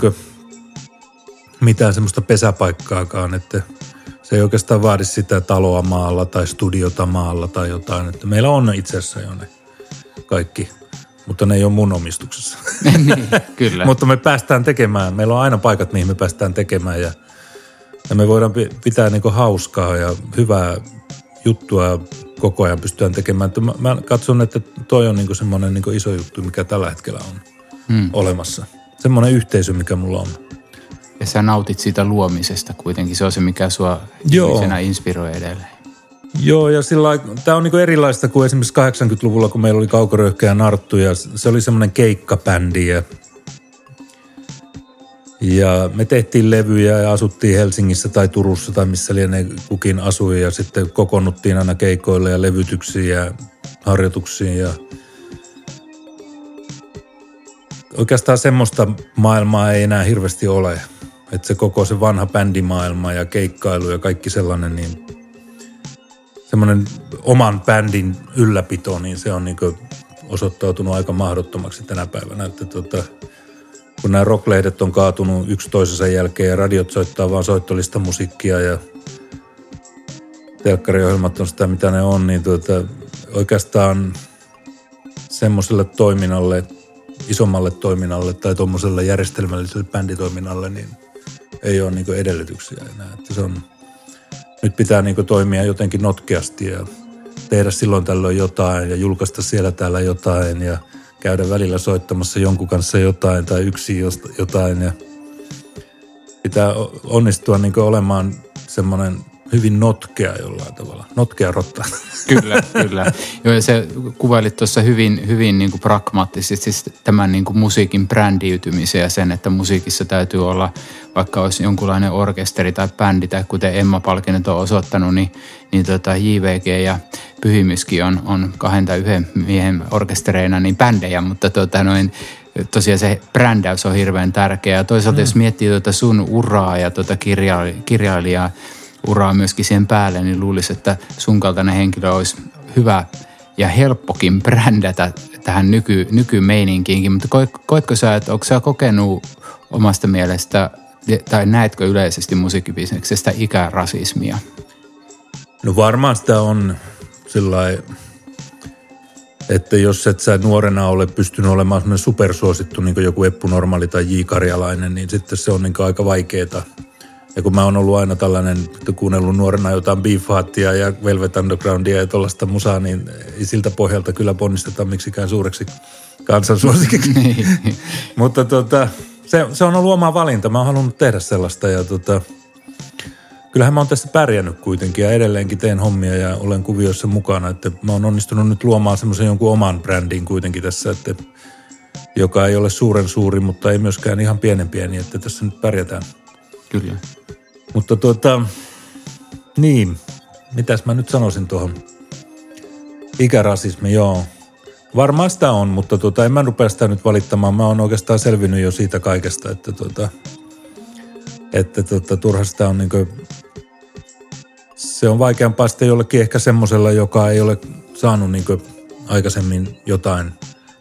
mitään semmoista pesäpaikkaakaan, että se ei oikeastaan vaadi sitä taloa maalla tai studiota maalla tai jotain. Että meillä on itse asiassa jo ne kaikki mutta ne ei ole mun omistuksessa. (laughs) niin, kyllä. (laughs) mutta me päästään tekemään, meillä on aina paikat, mihin me päästään tekemään ja, ja me voidaan pitää niinku hauskaa ja hyvää juttua koko ajan pystytään tekemään. Mä, mä katson, että toi on niinku semmoinen niinku iso juttu, mikä tällä hetkellä on hmm. olemassa. Semmoinen yhteisö, mikä mulla on. Ja sä nautit siitä luomisesta kuitenkin. Se on se, mikä sua inspiroi edelleen. Joo, ja sillä tämä on niinku erilaista kuin esimerkiksi 80-luvulla, kun meillä oli kaukoröyhkeä narttu ja se oli semmoinen keikkabändi ja, ja me tehtiin levyjä ja asuttiin Helsingissä tai Turussa tai missä lienee kukin asui ja sitten kokonnuttiin aina keikoille ja levytyksiin ja harjoituksiin ja oikeastaan semmoista maailmaa ei enää hirveästi ole. Että se koko se vanha bändimaailma ja keikkailu ja kaikki sellainen, niin semmoinen oman bändin ylläpito, niin se on niin osoittautunut aika mahdottomaksi tänä päivänä. Että tota, kun nämä rocklehdet on kaatunut yksi toisensa jälkeen ja radiot soittaa vaan soittolista musiikkia ja telkkariohjelmat on sitä, mitä ne on, niin tota, oikeastaan semmoiselle toiminnalle, isommalle toiminnalle tai tuommoiselle järjestelmälliselle bänditoiminnalle, niin ei ole niin edellytyksiä enää. Että se on nyt pitää niin toimia jotenkin notkeasti ja tehdä silloin tällöin jotain ja julkaista siellä täällä jotain ja käydä välillä soittamassa jonkun kanssa jotain tai yksi jotain ja pitää onnistua niin olemaan semmoinen hyvin notkea jollain tavalla. Notkea rotta. (laughs) Kyllä, kyllä. Joo, ja se kuvailit tuossa hyvin, hyvin niin kuin pragmaattisesti siis tämän niin kuin musiikin brändiytymisen ja sen, että musiikissa täytyy olla, vaikka olisi jonkunlainen orkesteri tai bändi, tai kuten Emma Palkinen on osoittanut, niin, niin tota JVG ja Pyhimyskin on, on kahden tai yhden miehen orkestereina niin bändejä, mutta tota noin, tosiaan se brändäys on hirveän tärkeä. Ja toisaalta mm. jos miettii tuota sun uraa ja tuota kirjaili, kirjailijaa uraa myöskin siihen päälle, niin luulisi, että sun kaltainen henkilö olisi hyvä ja helppokin brändätä tähän nyky, nykymeininkiinkin. Mutta koetko sä, että onko sä kokenut omasta mielestä tai näetkö yleisesti musiikkibisneksestä ikärasismia? No varmaan sitä on sillä että jos et sä nuorena ole pystynyt olemaan supersuosittu niin kuin joku Eppu Normaali tai J. Karjalainen, niin sitten se on niin aika vaikeaa. Ja kun mä oon ollut aina tällainen, kuunnellut nuorena jotain Beefheartia ja Velvet Undergroundia ja tuollaista musaa, niin ei siltä pohjalta kyllä ponnistetaan miksikään suureksi kansansuosikiksi. (laughs) Niin. Mutta tota, se, se on ollut oma valinta. Mä oon halunnut tehdä sellaista ja tota, kyllähän mä oon tässä pärjännyt kuitenkin ja edelleenkin teen hommia ja olen kuvioissa mukana. Että mä oon onnistunut nyt luomaan semmoisen jonkun oman brändin kuitenkin tässä, että joka ei ole suuren suuri, mutta ei myöskään ihan pienen pieni, että tässä nyt pärjätään. Kyllä. Mutta tuota, niin, mitäs mä nyt sanoisin tuohon. Ikärasismi, joo. Varmaan sitä on, mutta tuota, en mä rupea sitä nyt valittamaan. Mä oon oikeastaan selvinnyt jo siitä kaikesta, että, tuota, että tuota, turha sitä on niin kuin, se on vaikeampaa sitten jollekin ehkä semmoisella, joka ei ole saanut niin aikaisemmin jotain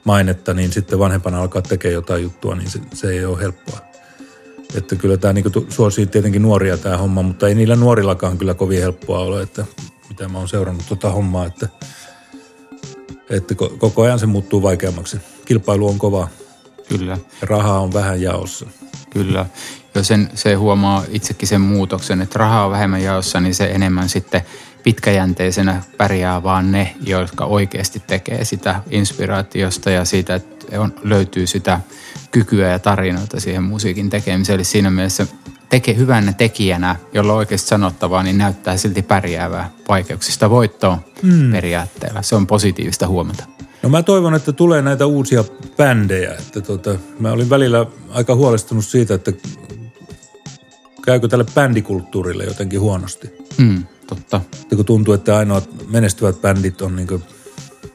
mainetta, niin sitten vanhempana alkaa tekemään jotain juttua, niin se, se ei ole helppoa. Että kyllä tämä niin suosii tietenkin nuoria tämä homma, mutta ei niillä nuorillakaan kyllä kovin helppoa ole, että mitä mä oon seurannut tuota hommaa, että, että koko ajan se muuttuu vaikeammaksi. Kilpailu on kova. Kyllä. Rahaa on vähän jaossa. Kyllä. Ja sen, se huomaa itsekin sen muutoksen, että rahaa on vähemmän jaossa, niin se enemmän sitten pitkäjänteisenä pärjää vaan ne, jotka oikeasti tekee sitä inspiraatiosta ja siitä, että on, löytyy sitä kykyä ja tarinoita siihen musiikin tekemiseen. Eli siinä mielessä teke, hyvänä tekijänä, jolla on oikeasti sanottavaa, niin näyttää silti pärjäävää vaikeuksista voittoon mm. periaatteella. Se on positiivista huomata. No mä toivon, että tulee näitä uusia bändejä. Että tota, mä olin välillä aika huolestunut siitä, että käykö tälle bändikulttuurille jotenkin huonosti. Mm, totta. Että kun tuntuu, että ainoat menestyvät bändit on niin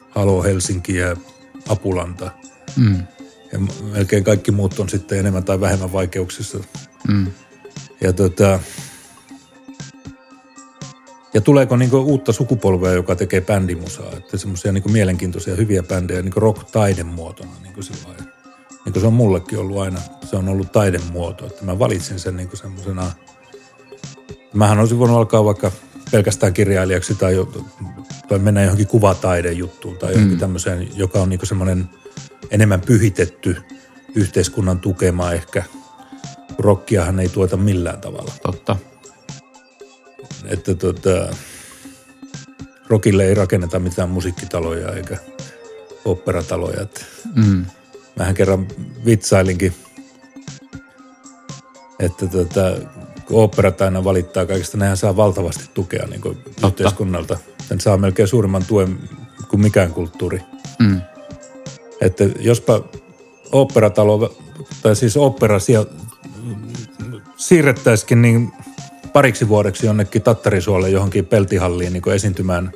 Halo Helsinki ja Apulanta. Mm. Ja melkein kaikki muut on sitten enemmän tai vähemmän vaikeuksissa. Mm. Ja tota, ja tuleeko niinku uutta sukupolvea, joka tekee bändimusaa? Että semmoisia niinku mielenkiintoisia, hyviä bändejä niinku rock-taidemuotona. Niin kuin se on mullekin ollut aina. Se on ollut taidemuoto. Että mä valitsin sen niinku semmoisena. Mähän olisin voinut alkaa vaikka pelkästään kirjailijaksi tai, tai mennä johonkin kuvataidejuttuun tai johonkin mm. tämmöiseen, joka on niinku semmoinen enemmän pyhitetty yhteiskunnan tukema ehkä. Rockiahan ei tuota millään tavalla. Totta että tota, rockille ei rakenneta mitään musiikkitaloja eikä operataloja. Mm. Mähän kerran vitsailinkin, että tota, kun operat aina valittaa kaikista, nehän saa valtavasti tukea niin kuin yhteiskunnalta. Sen saa melkein suurimman tuen kuin mikään kulttuuri. Mm. Että jospa operatalo, tai siis opera siirrettäisikin niin pariksi vuodeksi jonnekin Tattarisuolle johonkin peltihalliin niin esiintymään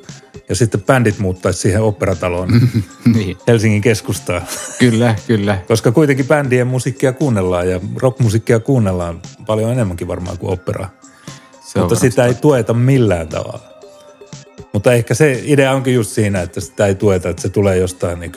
ja sitten bändit muuttaisi siihen operataloon (laughs) niin. Helsingin keskustaa. Kyllä, kyllä. Koska kuitenkin bändien musiikkia kuunnellaan ja rockmusiikkia kuunnellaan paljon enemmänkin varmaan kuin operaa. Se Mutta sitä ei tueta millään tavalla. Mutta ehkä se idea onkin just siinä, että sitä ei tueta, että se tulee jostain niin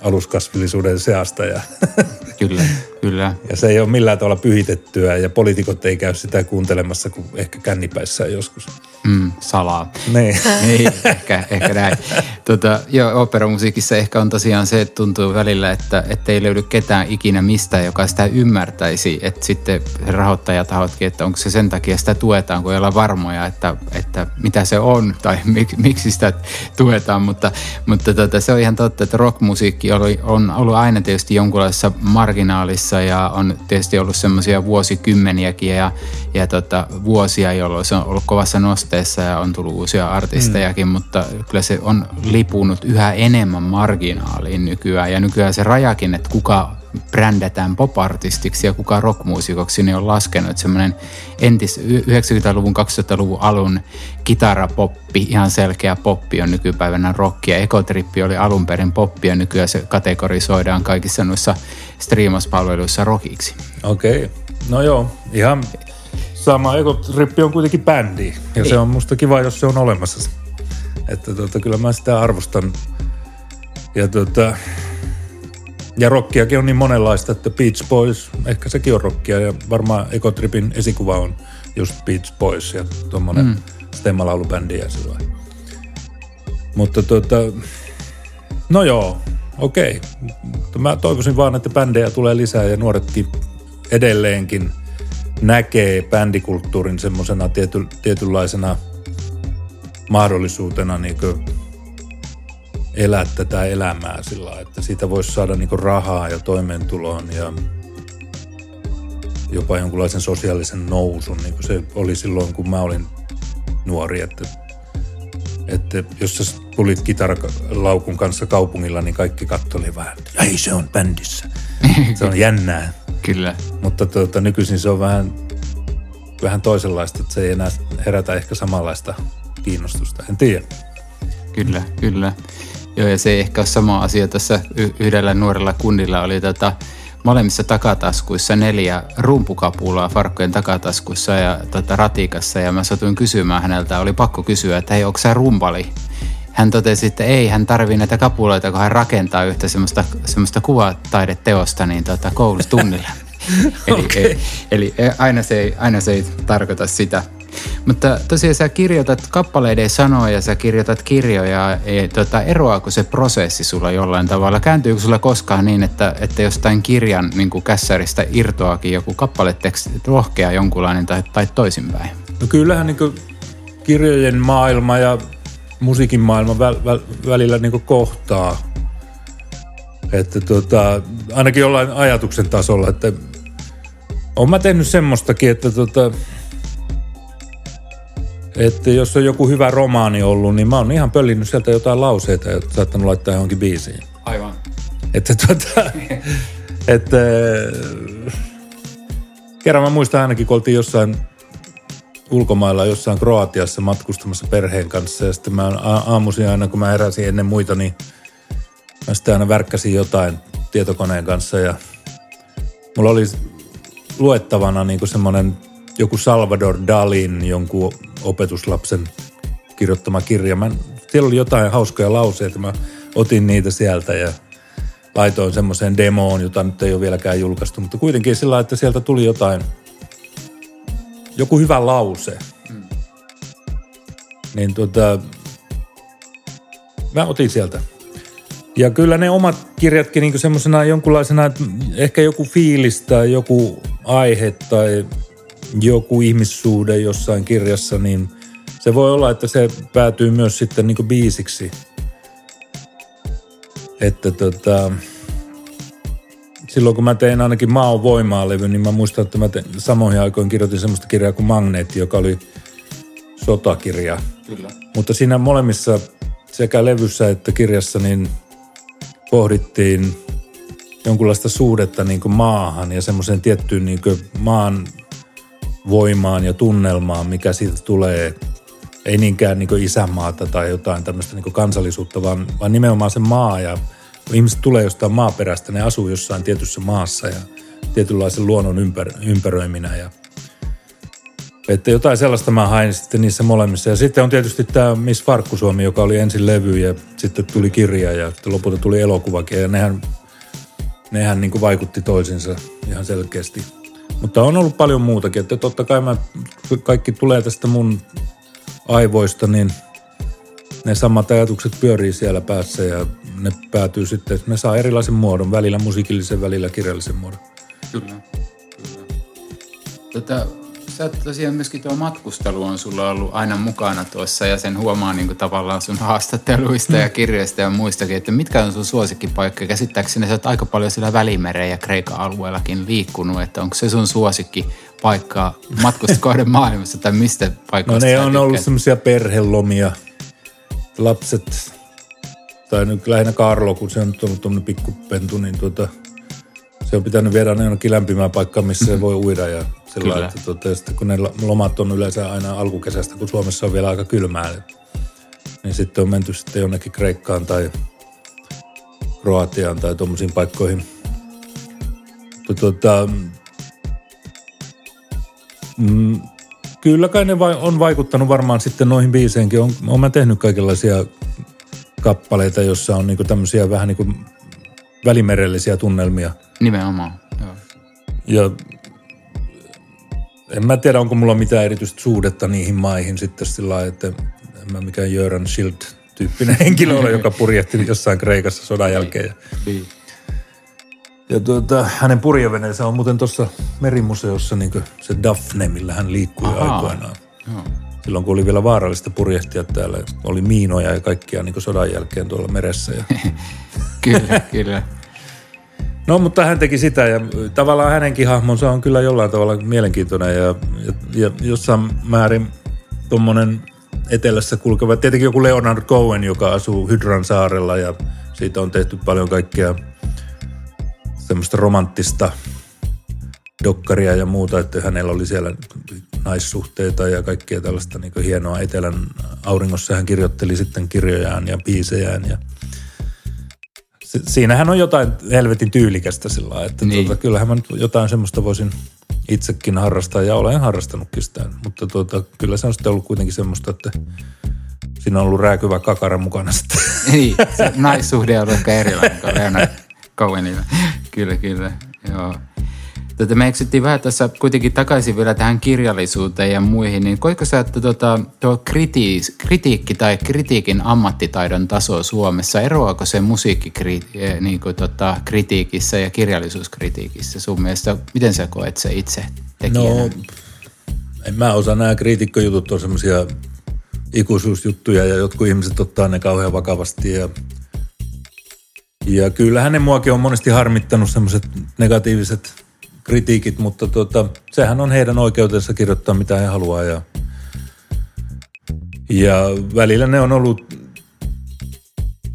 aluskasvillisuuden seasta. Ja (laughs) kyllä, kyllä. Ja se ei ole millään tavalla pyhitettyä ja poliitikot ei käy sitä kuuntelemassa kuin ehkä kännipäissään joskus. Mm, salaa. Niin. niin ehkä, ehkä näin. Tota, joo, operamusiikissa ehkä on tosiaan se, että tuntuu välillä, että, että ei löydy ketään ikinä mistä, joka sitä ymmärtäisi. Että sitten rahoittajatahotkin, että onko se sen takia sitä tuetaan, kun ei olla varmoja, että, että mitä se on tai mik, miksi sitä tuetaan. Mutta, mutta tota, se on ihan totta, että rockmusiikki oli, on ollut aina tietysti jonkunlaisessa marginaalissa ja on tietysti ollut semmoisia vuosikymmeniäkin ja, ja tota, vuosia, jolloin se on ollut kovassa nosteessa ja on tullut uusia artistejakin, mm. mutta kyllä se on lipunut yhä enemmän marginaaliin nykyään. Ja nykyään se rajakin, että kuka brändätään popartistiksi ja kuka rockmuusikoksi, niin on laskenut. Semmoinen entis 90-luvun, 2000-luvun alun kitarapoppi, ihan selkeä poppi on nykypäivänä rockia. Ekotrippi oli alun perin poppi ja nykyään se kategorisoidaan kaikissa noissa striimauspalveluissa rockiksi. Okei, okay. no joo, ihan sama. Ekotrippi on kuitenkin bändi ja Ei. se on musta kiva, jos se on olemassa. Että tota, kyllä mä sitä arvostan. Ja, tota, ja rockiakin on niin monenlaista, että Beach Boys, ehkä sekin on rockia ja varmaan Ecotripin esikuva on just Beach Boys ja tuommoinen mm. stemmalaulubändi ja sillä Mutta tota, no joo, okei. Okay. Mä toivoisin vaan, että bändejä tulee lisää ja nuoretkin edelleenkin näkee bändikulttuurin semmoisena tiety, tietynlaisena – mahdollisuutena niin elää tätä elämää sillä että siitä voisi saada niin rahaa ja toimeentuloon ja jopa jonkunlaisen sosiaalisen nousun, niin kuin se oli silloin, kun mä olin nuori, että, että jos sä tulit kitaralaukun kanssa kaupungilla, niin kaikki katsoi vähän, että ei se on bändissä. Se on jännää. (laughs) Kyllä. Mutta tuota, nykyisin se on vähän, vähän toisenlaista, että se ei enää herätä ehkä samanlaista kiinnostusta, en tiedä. Kyllä, kyllä. Joo, ja se ei ehkä ole sama asia tässä yhdellä nuorella kunnilla oli tota, molemmissa takataskuissa neljä rumpukapulaa farkkojen takataskussa ja tota, ratikassa. Ja mä satuin kysymään häneltä, oli pakko kysyä, että hei, onko sä rumpali? Hän totesi, että ei, hän tarvii näitä kapuloita, kun hän rakentaa yhtä semmoista, semmoista kuvataideteosta niin tota, koulutunnilla. (laughs) eli, okay. eli, eli aina, se ei, aina se ei tarkoita sitä. Mutta tosiaan sä kirjoitat kappaleiden sanoja ja sä kirjoitat kirjoja. E, tota, eroaako se prosessi sulla jollain tavalla? Kääntyykö sulla koskaan niin, että, että jostain kirjan niin kuin kässäristä irtoakin joku kappaleteksti rohkea jonkunlainen tai, tai toisinpäin? No kyllähän niin kirjojen maailma ja musiikin maailma väl, väl, välillä niin kohtaa. Että tota, ainakin jollain ajatuksen tasolla, että olen mä tehnyt semmoistakin, että tota, että jos on joku hyvä romaani ollut, niin mä oon ihan pöllinyt sieltä jotain lauseita ja saattanut laittaa johonkin biisiin. Aivan. Että (laughs) tota, että kerran mä muistan ainakin, kun oltiin jossain ulkomailla jossain Kroatiassa matkustamassa perheen kanssa ja sitten mä aamuisin aina, kun mä heräsin ennen muita, niin mä sitten aina värkkäsin jotain tietokoneen kanssa ja mulla oli luettavana niin semmoinen joku Salvador Dalin jonkun opetuslapsen kirjoittama kirja. Mä, siellä oli jotain hauskoja lauseita, mä otin niitä sieltä ja laitoin semmoiseen demoon, jota nyt ei ole vieläkään julkaistu, mutta kuitenkin sillä että sieltä tuli jotain, joku hyvä lause. Mm. Niin tuota, mä otin sieltä. Ja kyllä ne omat kirjatkin niin semmoisena jonkunlaisena, että ehkä joku fiilis tai joku aihe tai joku ihmissuhde jossain kirjassa, niin se voi olla, että se päätyy myös sitten niin biisiksi. Että tota, silloin kun mä tein ainakin Maa voimaa levy, niin mä muistan, että mä tein, samoihin aikoihin kirjoitin semmoista kirjaa kuin Magneetti, joka oli sotakirja. Kyllä. Mutta siinä molemmissa sekä levyssä että kirjassa niin pohdittiin jonkunlaista suhdetta niin maahan ja semmoiseen tiettyyn niin maan voimaan ja tunnelmaan, mikä siitä tulee. Ei niinkään niin isämaata tai jotain tämmöistä niin kansallisuutta, vaan, vaan nimenomaan se maa. Ja ihmiset tulee jostain maaperästä, ne asuu jossain tietyssä maassa ja tietynlaisen luonnon ympär, ympäröiminä. Ja, että jotain sellaista mä hain sitten niissä molemmissa. Ja sitten on tietysti tämä Miss Farkkusuomi, joka oli ensin levy ja sitten tuli kirja ja sitten lopulta tuli elokuvakin. Ja nehän, nehän niin vaikutti toisinsa ihan selkeästi. Mutta on ollut paljon muutakin, että totta kai mä, kaikki tulee tästä mun aivoista, niin ne samat ajatukset pyörii siellä päässä ja ne päätyy sitten, ne saa erilaisen muodon, välillä musiikillisen, välillä kirjallisen muodon. Kyllä. Kyllä. Tota, sä tosiaan myöskin tuo matkustelu on sulla ollut aina mukana tuossa ja sen huomaa niin kuin tavallaan sun haastatteluista ja kirjoista ja muistakin, että mitkä on sun suosikkipaikka. Käsittääkseni sä oot aika paljon siellä Välimeren ja Kreikan alueellakin liikkunut, että onko se sun suosikki paikka matkustuskohden (laughs) maailmassa tai mistä paikoista No ne on ollut semmoisia perhelomia. Lapset, tai nyt lähinnä Karlo, kun se on ollut tuommoinen pikkupentu, niin tuota, se on pitänyt viedä aina jonnekin lämpimään paikkaan, missä se voi uida ja sillä Kyllä. että tuota, sitten kun ne lomat on yleensä aina alkukesästä, kun Suomessa on vielä aika kylmää, niin sitten on menty sitten jonnekin Kreikkaan tai Kroatiaan tai tuommoisiin paikkoihin. Mutta tuota, mm, kyllä kai ne vai, on vaikuttanut varmaan sitten noihin biiseinkin. On, on mä tehnyt kaikenlaisia kappaleita, jossa on niinku tämmöisiä vähän niinku välimerellisiä tunnelmia. Nimenomaan, joo. Ja en mä tiedä, onko mulla mitään erityistä suhdetta niihin maihin sitten sillä lailla, että en mä mikään Jöran Schild-tyyppinen (laughs) henkilö ole, joka purjehti jossain Kreikassa sodan jälkeen. Ja, Niin. ja tuota, hänen purjeveneensä on muuten tuossa merimuseossa niin se Daphne, millä hän liikkui Ahaa. aikoinaan. Joo. Silloin kun oli vielä vaarallista purjehtia täällä, oli miinoja ja kaikkia niin sodan jälkeen tuolla meressä. Ja (laughs) Kyllä, kyllä. No, mutta hän teki sitä ja tavallaan hänenkin hahmonsa on kyllä jollain tavalla mielenkiintoinen ja, ja, ja jossain määrin tuommoinen etelässä kulkeva, tietenkin joku Leonard Cohen, joka asuu Hydran saarella ja siitä on tehty paljon kaikkea semmoista romanttista dokkaria ja muuta, että hänellä oli siellä naissuhteita ja kaikkea tällaista niin hienoa etelän auringossa. Hän kirjoitteli sitten kirjojaan ja biisejään ja siinähän on jotain helvetin tyylikästä sillä että Niin. niin. tuota, kyllähän mä nyt jotain semmoista voisin itsekin harrastaa ja olen harrastanutkin sitä, mutta tuota, kyllä se on sitten ollut kuitenkin semmoista, että siinä on ollut rääkyvä kakara mukana sitten. (laughs) Niin, se naissuhde on ehkä erilainen kuin Leonard Cohenilla. Kyllä, kyllä. Joo. Tätä me eksyttiin vähän tässä kuitenkin takaisin vielä tähän kirjallisuuteen ja muihin, niin koitko sä, että tota, tuo kritiis, kritiikki tai kritiikin ammattitaidon taso Suomessa, eroaako se musiikkikritiikissä niin kuin tota, kritiikissä ja kirjallisuuskritiikissä sun mielestä? Miten sä koet se itse tekijänä? No, en mä osaa. Nämä kriitikkojutut on semmoisia ikuisuusjuttuja ja jotkut ihmiset ottaa ne kauhean vakavasti. Ja, ja kyllähän ne muakin on monesti harmittanut semmoiset negatiiviset kritiikit, mutta tota, sehän on heidän oikeutensa kirjoittaa mitä he haluaa. Ja, ja välillä ne on ollut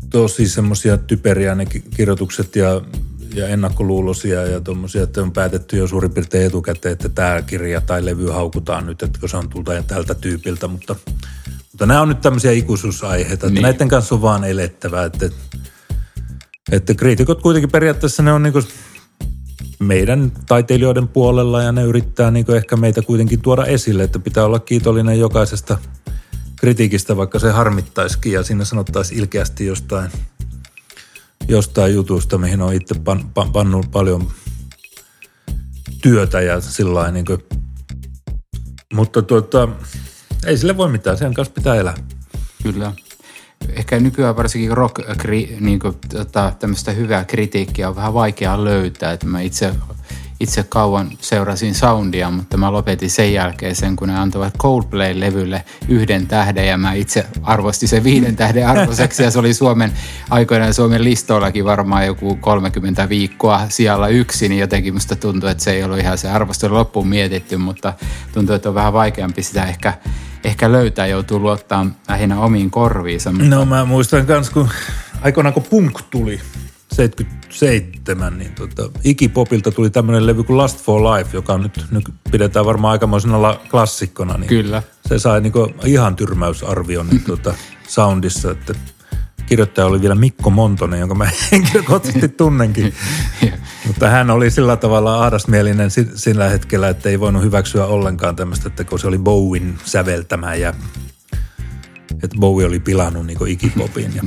tosi semmoisia typeriä ne ki- kirjoitukset ja, ja ennakkoluulosia ja tuommoisia, että on päätetty jo suurin piirtein etukäteen, että tämä kirja tai levy haukutaan nyt, että se on tulta ja tältä tyypiltä, mutta, mutta nämä on nyt tämmöisiä ikuisuusaiheita, että Niin. niin. näiden kanssa on vaan elettävää, että, että kriitikot kuitenkin periaatteessa ne on niinku meidän taiteilijoiden puolella ja ne yrittää niinku ehkä meitä kuitenkin tuoda esille, että pitää olla kiitollinen jokaisesta kritiikistä, vaikka se harmittaisikin ja siinä sanottaisiin ilkeästi jostain, jostain jutusta, mihin on itse pan, pan, pannut paljon työtä ja sillä niin mutta tuota, ei sille voi mitään, sen kanssa pitää elää. Kyllä. Ehkä nykyään varsinkin rock, kri, niin kuin, tota, tämmöistä hyvää kritiikkiä on vähän vaikea löytää. Että mä itse, itse kauan seurasin soundia, mutta mä lopetin sen jälkeen sen, kun ne antoivat Coldplay-levylle yhden tähden ja mä itse arvostin sen viiden tähden arvoiseksi ja se oli Suomen aikoinaan Suomen listoillakin varmaan joku 30 viikkoa siellä yksi, niin jotenkin musta tuntuu, että se ei ollut ihan se arvostelu loppuun mietitty, mutta tuntuu, että on vähän vaikeampi sitä ehkä, ehkä löytää, joutuu luottaa lähinnä omiin korviinsa. mutta- No mä muistan kans, kun aikoinaan kun punk tuli 77, niin tota, Iggy-popilta tuli tämmöinen levy kuin Last for Life, joka nyt, nyt pidetään varmaan aikamoisena la- klassikkona. Niin Kyllä. Se sai niinku ihan tyrmäysarvion niin (laughs) tota, soundissa, että kirjoittaja oli vielä Mikko Montonen, jonka mä (laughs) henkilökohtaisesti tunnenkin. (laughs) Mutta hän oli sillä tavalla ahdasmielinen si- sillä hetkellä, että ei voinut hyväksyä ollenkaan tämmöistä, että kun se oli Bowen säveltämä ja että Bowie oli pilannut niin Iggy Popin. Ja,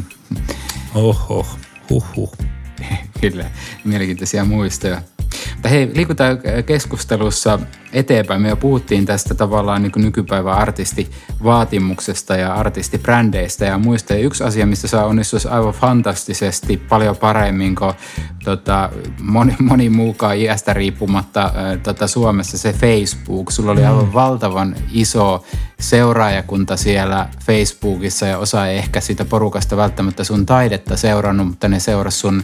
(laughs) oho, huh, huh. Kyllä, mielenkiintoisia muistoja. Mutta hei, liikutaan keskustelussa eteenpäin. Me jo puhuttiin tästä tavallaan niin nykypäivän artistivaatimuksesta ja artistibrändeistä ja muista. Ja yksi asia, mistä saa onnistuisi aivan fantastisesti paljon paremmin kuin tota, moni, moni muukaan iästä riippumatta äh, tota, Suomessa, se Facebook. Sulla oli aivan mm. valtavan iso seuraajakunta siellä Facebookissa ja osa ei ehkä siitä porukasta välttämättä sun taidetta seurannut, mutta ne seurasi sun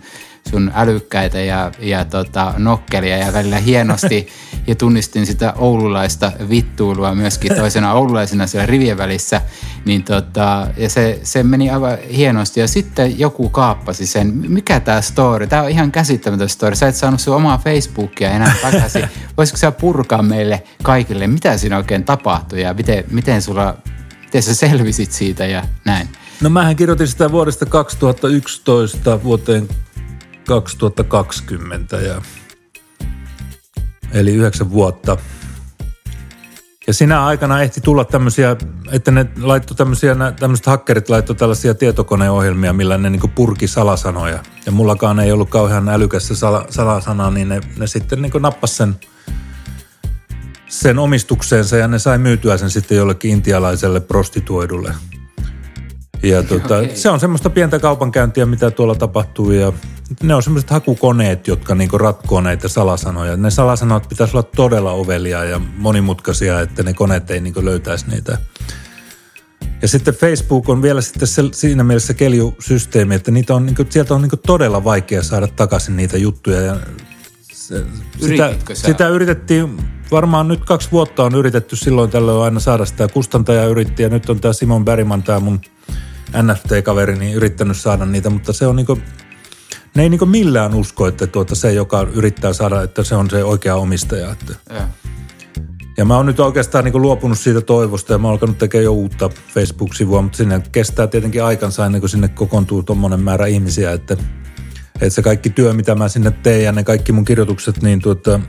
sun älykkäitä ja, ja tota, nokkelia ja välillä hienosti. Ja tunnistin sitä oululaista vittuilua myöskin toisena oululaisena siellä rivien välissä, niin tota, ja se, se meni aivan hienosti. Ja sitten joku kaappasi sen, mikä tämä story, tämä on ihan käsittämätön story, sä et saanut sun omaa Facebookia enää takaisin, (laughs) voisiko sä purkaa meille kaikille, mitä siinä oikein tapahtui ja miten, miten sulla, miten sä selvisit siitä ja näin? No mähän kirjoitin sitä vuodesta 2011 vuoteen 2020 ja eli yhdeksän vuotta. Ja sinä aikana ehti tulla tämmöisiä, että ne laittoi tämmöisiä, tämmöiset hakkerit laittoi tällaisia tietokoneohjelmia, millä ne niin purki salasanoja. Ja mullakaan ei ollut kauhean älykäs se sala, salasana, niin ne, ne sitten niin nappas sen, sen omistukseensa ja ne sai myytyä sen sitten jollekin intialaiselle prostituoidulle – ja tuota, okay. se on semmoista pientä kaupankäyntiä, mitä tuolla tapahtuu ja ne on semmoiset hakukoneet, jotka niinku ratkoo näitä salasanoja. Ne salasanat pitäisi olla todella ovelia ja monimutkaisia, että ne koneet ei niinku löytäisi niitä. Ja sitten Facebook on vielä sitten se, siinä mielessä keljusysteemi, että niitä on, niinku, sieltä on niinku todella vaikea saada takaisin niitä juttuja. Ja se, sitä, sitä yritettiin, varmaan nyt kaksi vuotta on yritetty silloin tällöin aina saada sitä. Kustantaja yritti ja nyt on tämä Simon Bergman, tämä mun – NFT-kaveri niin yrittänyt saada niitä, mutta se on niinku, ne ei niinku millään usko, että tuota se, joka yrittää saada, että se on se oikea omistaja. Että. Ja. ja mä oon nyt oikeastaan niinku luopunut siitä toivosta ja mä oon alkanut tekemään jo uutta Facebook-sivua, mutta sinne kestää tietenkin aikansa ennen kuin sinne kokoontuu tuommoinen määrä ihmisiä, että, että se kaikki työ, mitä mä sinne teen ja ne kaikki mun kirjoitukset, niin tuota,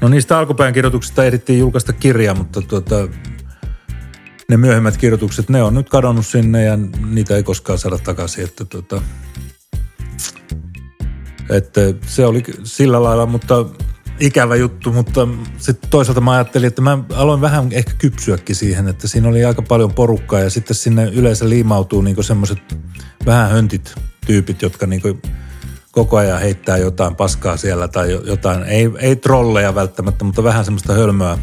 no niistä alkupäin kirjoituksista ehdittiin julkaista kirja, mutta tuota, ne myöhemmät kirjoitukset, ne on nyt kadonnut sinne ja niitä ei koskaan saada takaisin. Että, tota, että se oli sillä lailla, mutta ikävä juttu, mutta sitten toisaalta mä ajattelin, että mä aloin vähän ehkä kypsyäkin siihen, että siinä oli aika paljon porukkaa ja sitten sinne yleensä liimautuu niinku semmoiset vähän höntit tyypit, jotka niinku koko ajan heittää jotain paskaa siellä tai jotain, ei, ei trolleja välttämättä, mutta vähän semmoista hölmöä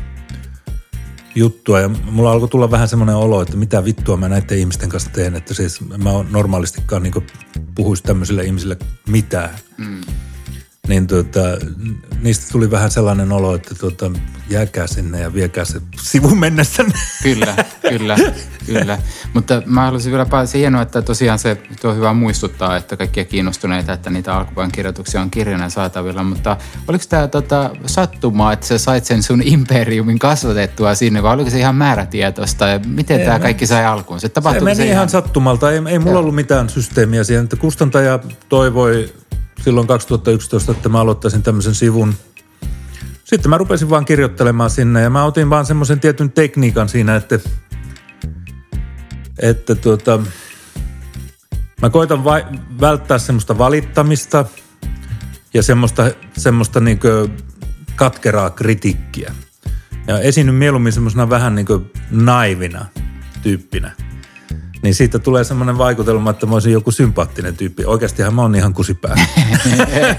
juttua ja mulla alkoi tulla vähän semmoinen olo, että mitä vittua mä näiden ihmisten kanssa teen, että siis mä normaalistikaan niin puhuisi tämmöisille ihmisille mitään. Mm niin tuota, niistä tuli vähän sellainen olo, että tuota, jääkää sinne ja viekää se sivu mennessä. Kyllä, kyllä, kyllä. Mutta mä haluaisin vielä päästä hienoa, että tosiaan se tuo hyvä muistuttaa, että kaikkia kiinnostuneita, että niitä alkupäin kirjoituksia on kirjana saatavilla. Mutta oliko tämä tota, sattumaa, että sä sait sen sun imperiumin kasvatettua sinne vai oliko se ihan määrätietoista? Ja miten tämä kaikki sai alkuun? Se, se meni se ihan, ihan sattumalta. Ei, ei mulla ollut mitään systeemiä siihen. Että kustantaja toivoi silloin 2011, että mä aloittaisin tämmöisen sivun. Sitten mä rupesin vaan kirjoittelemaan sinne ja mä otin vaan semmoisen tietyn tekniikan siinä, että, että tuota, mä koitan va- välttää semmoista valittamista ja semmoista, semmoista niin katkeraa kritiikkiä. Ja esiinnyn mieluummin semmoisena vähän niin naivina tyyppinä niin siitä tulee semmoinen vaikutelma, että mä olisin joku sympaattinen tyyppi. Oikeastihan mä oon ihan kusipää.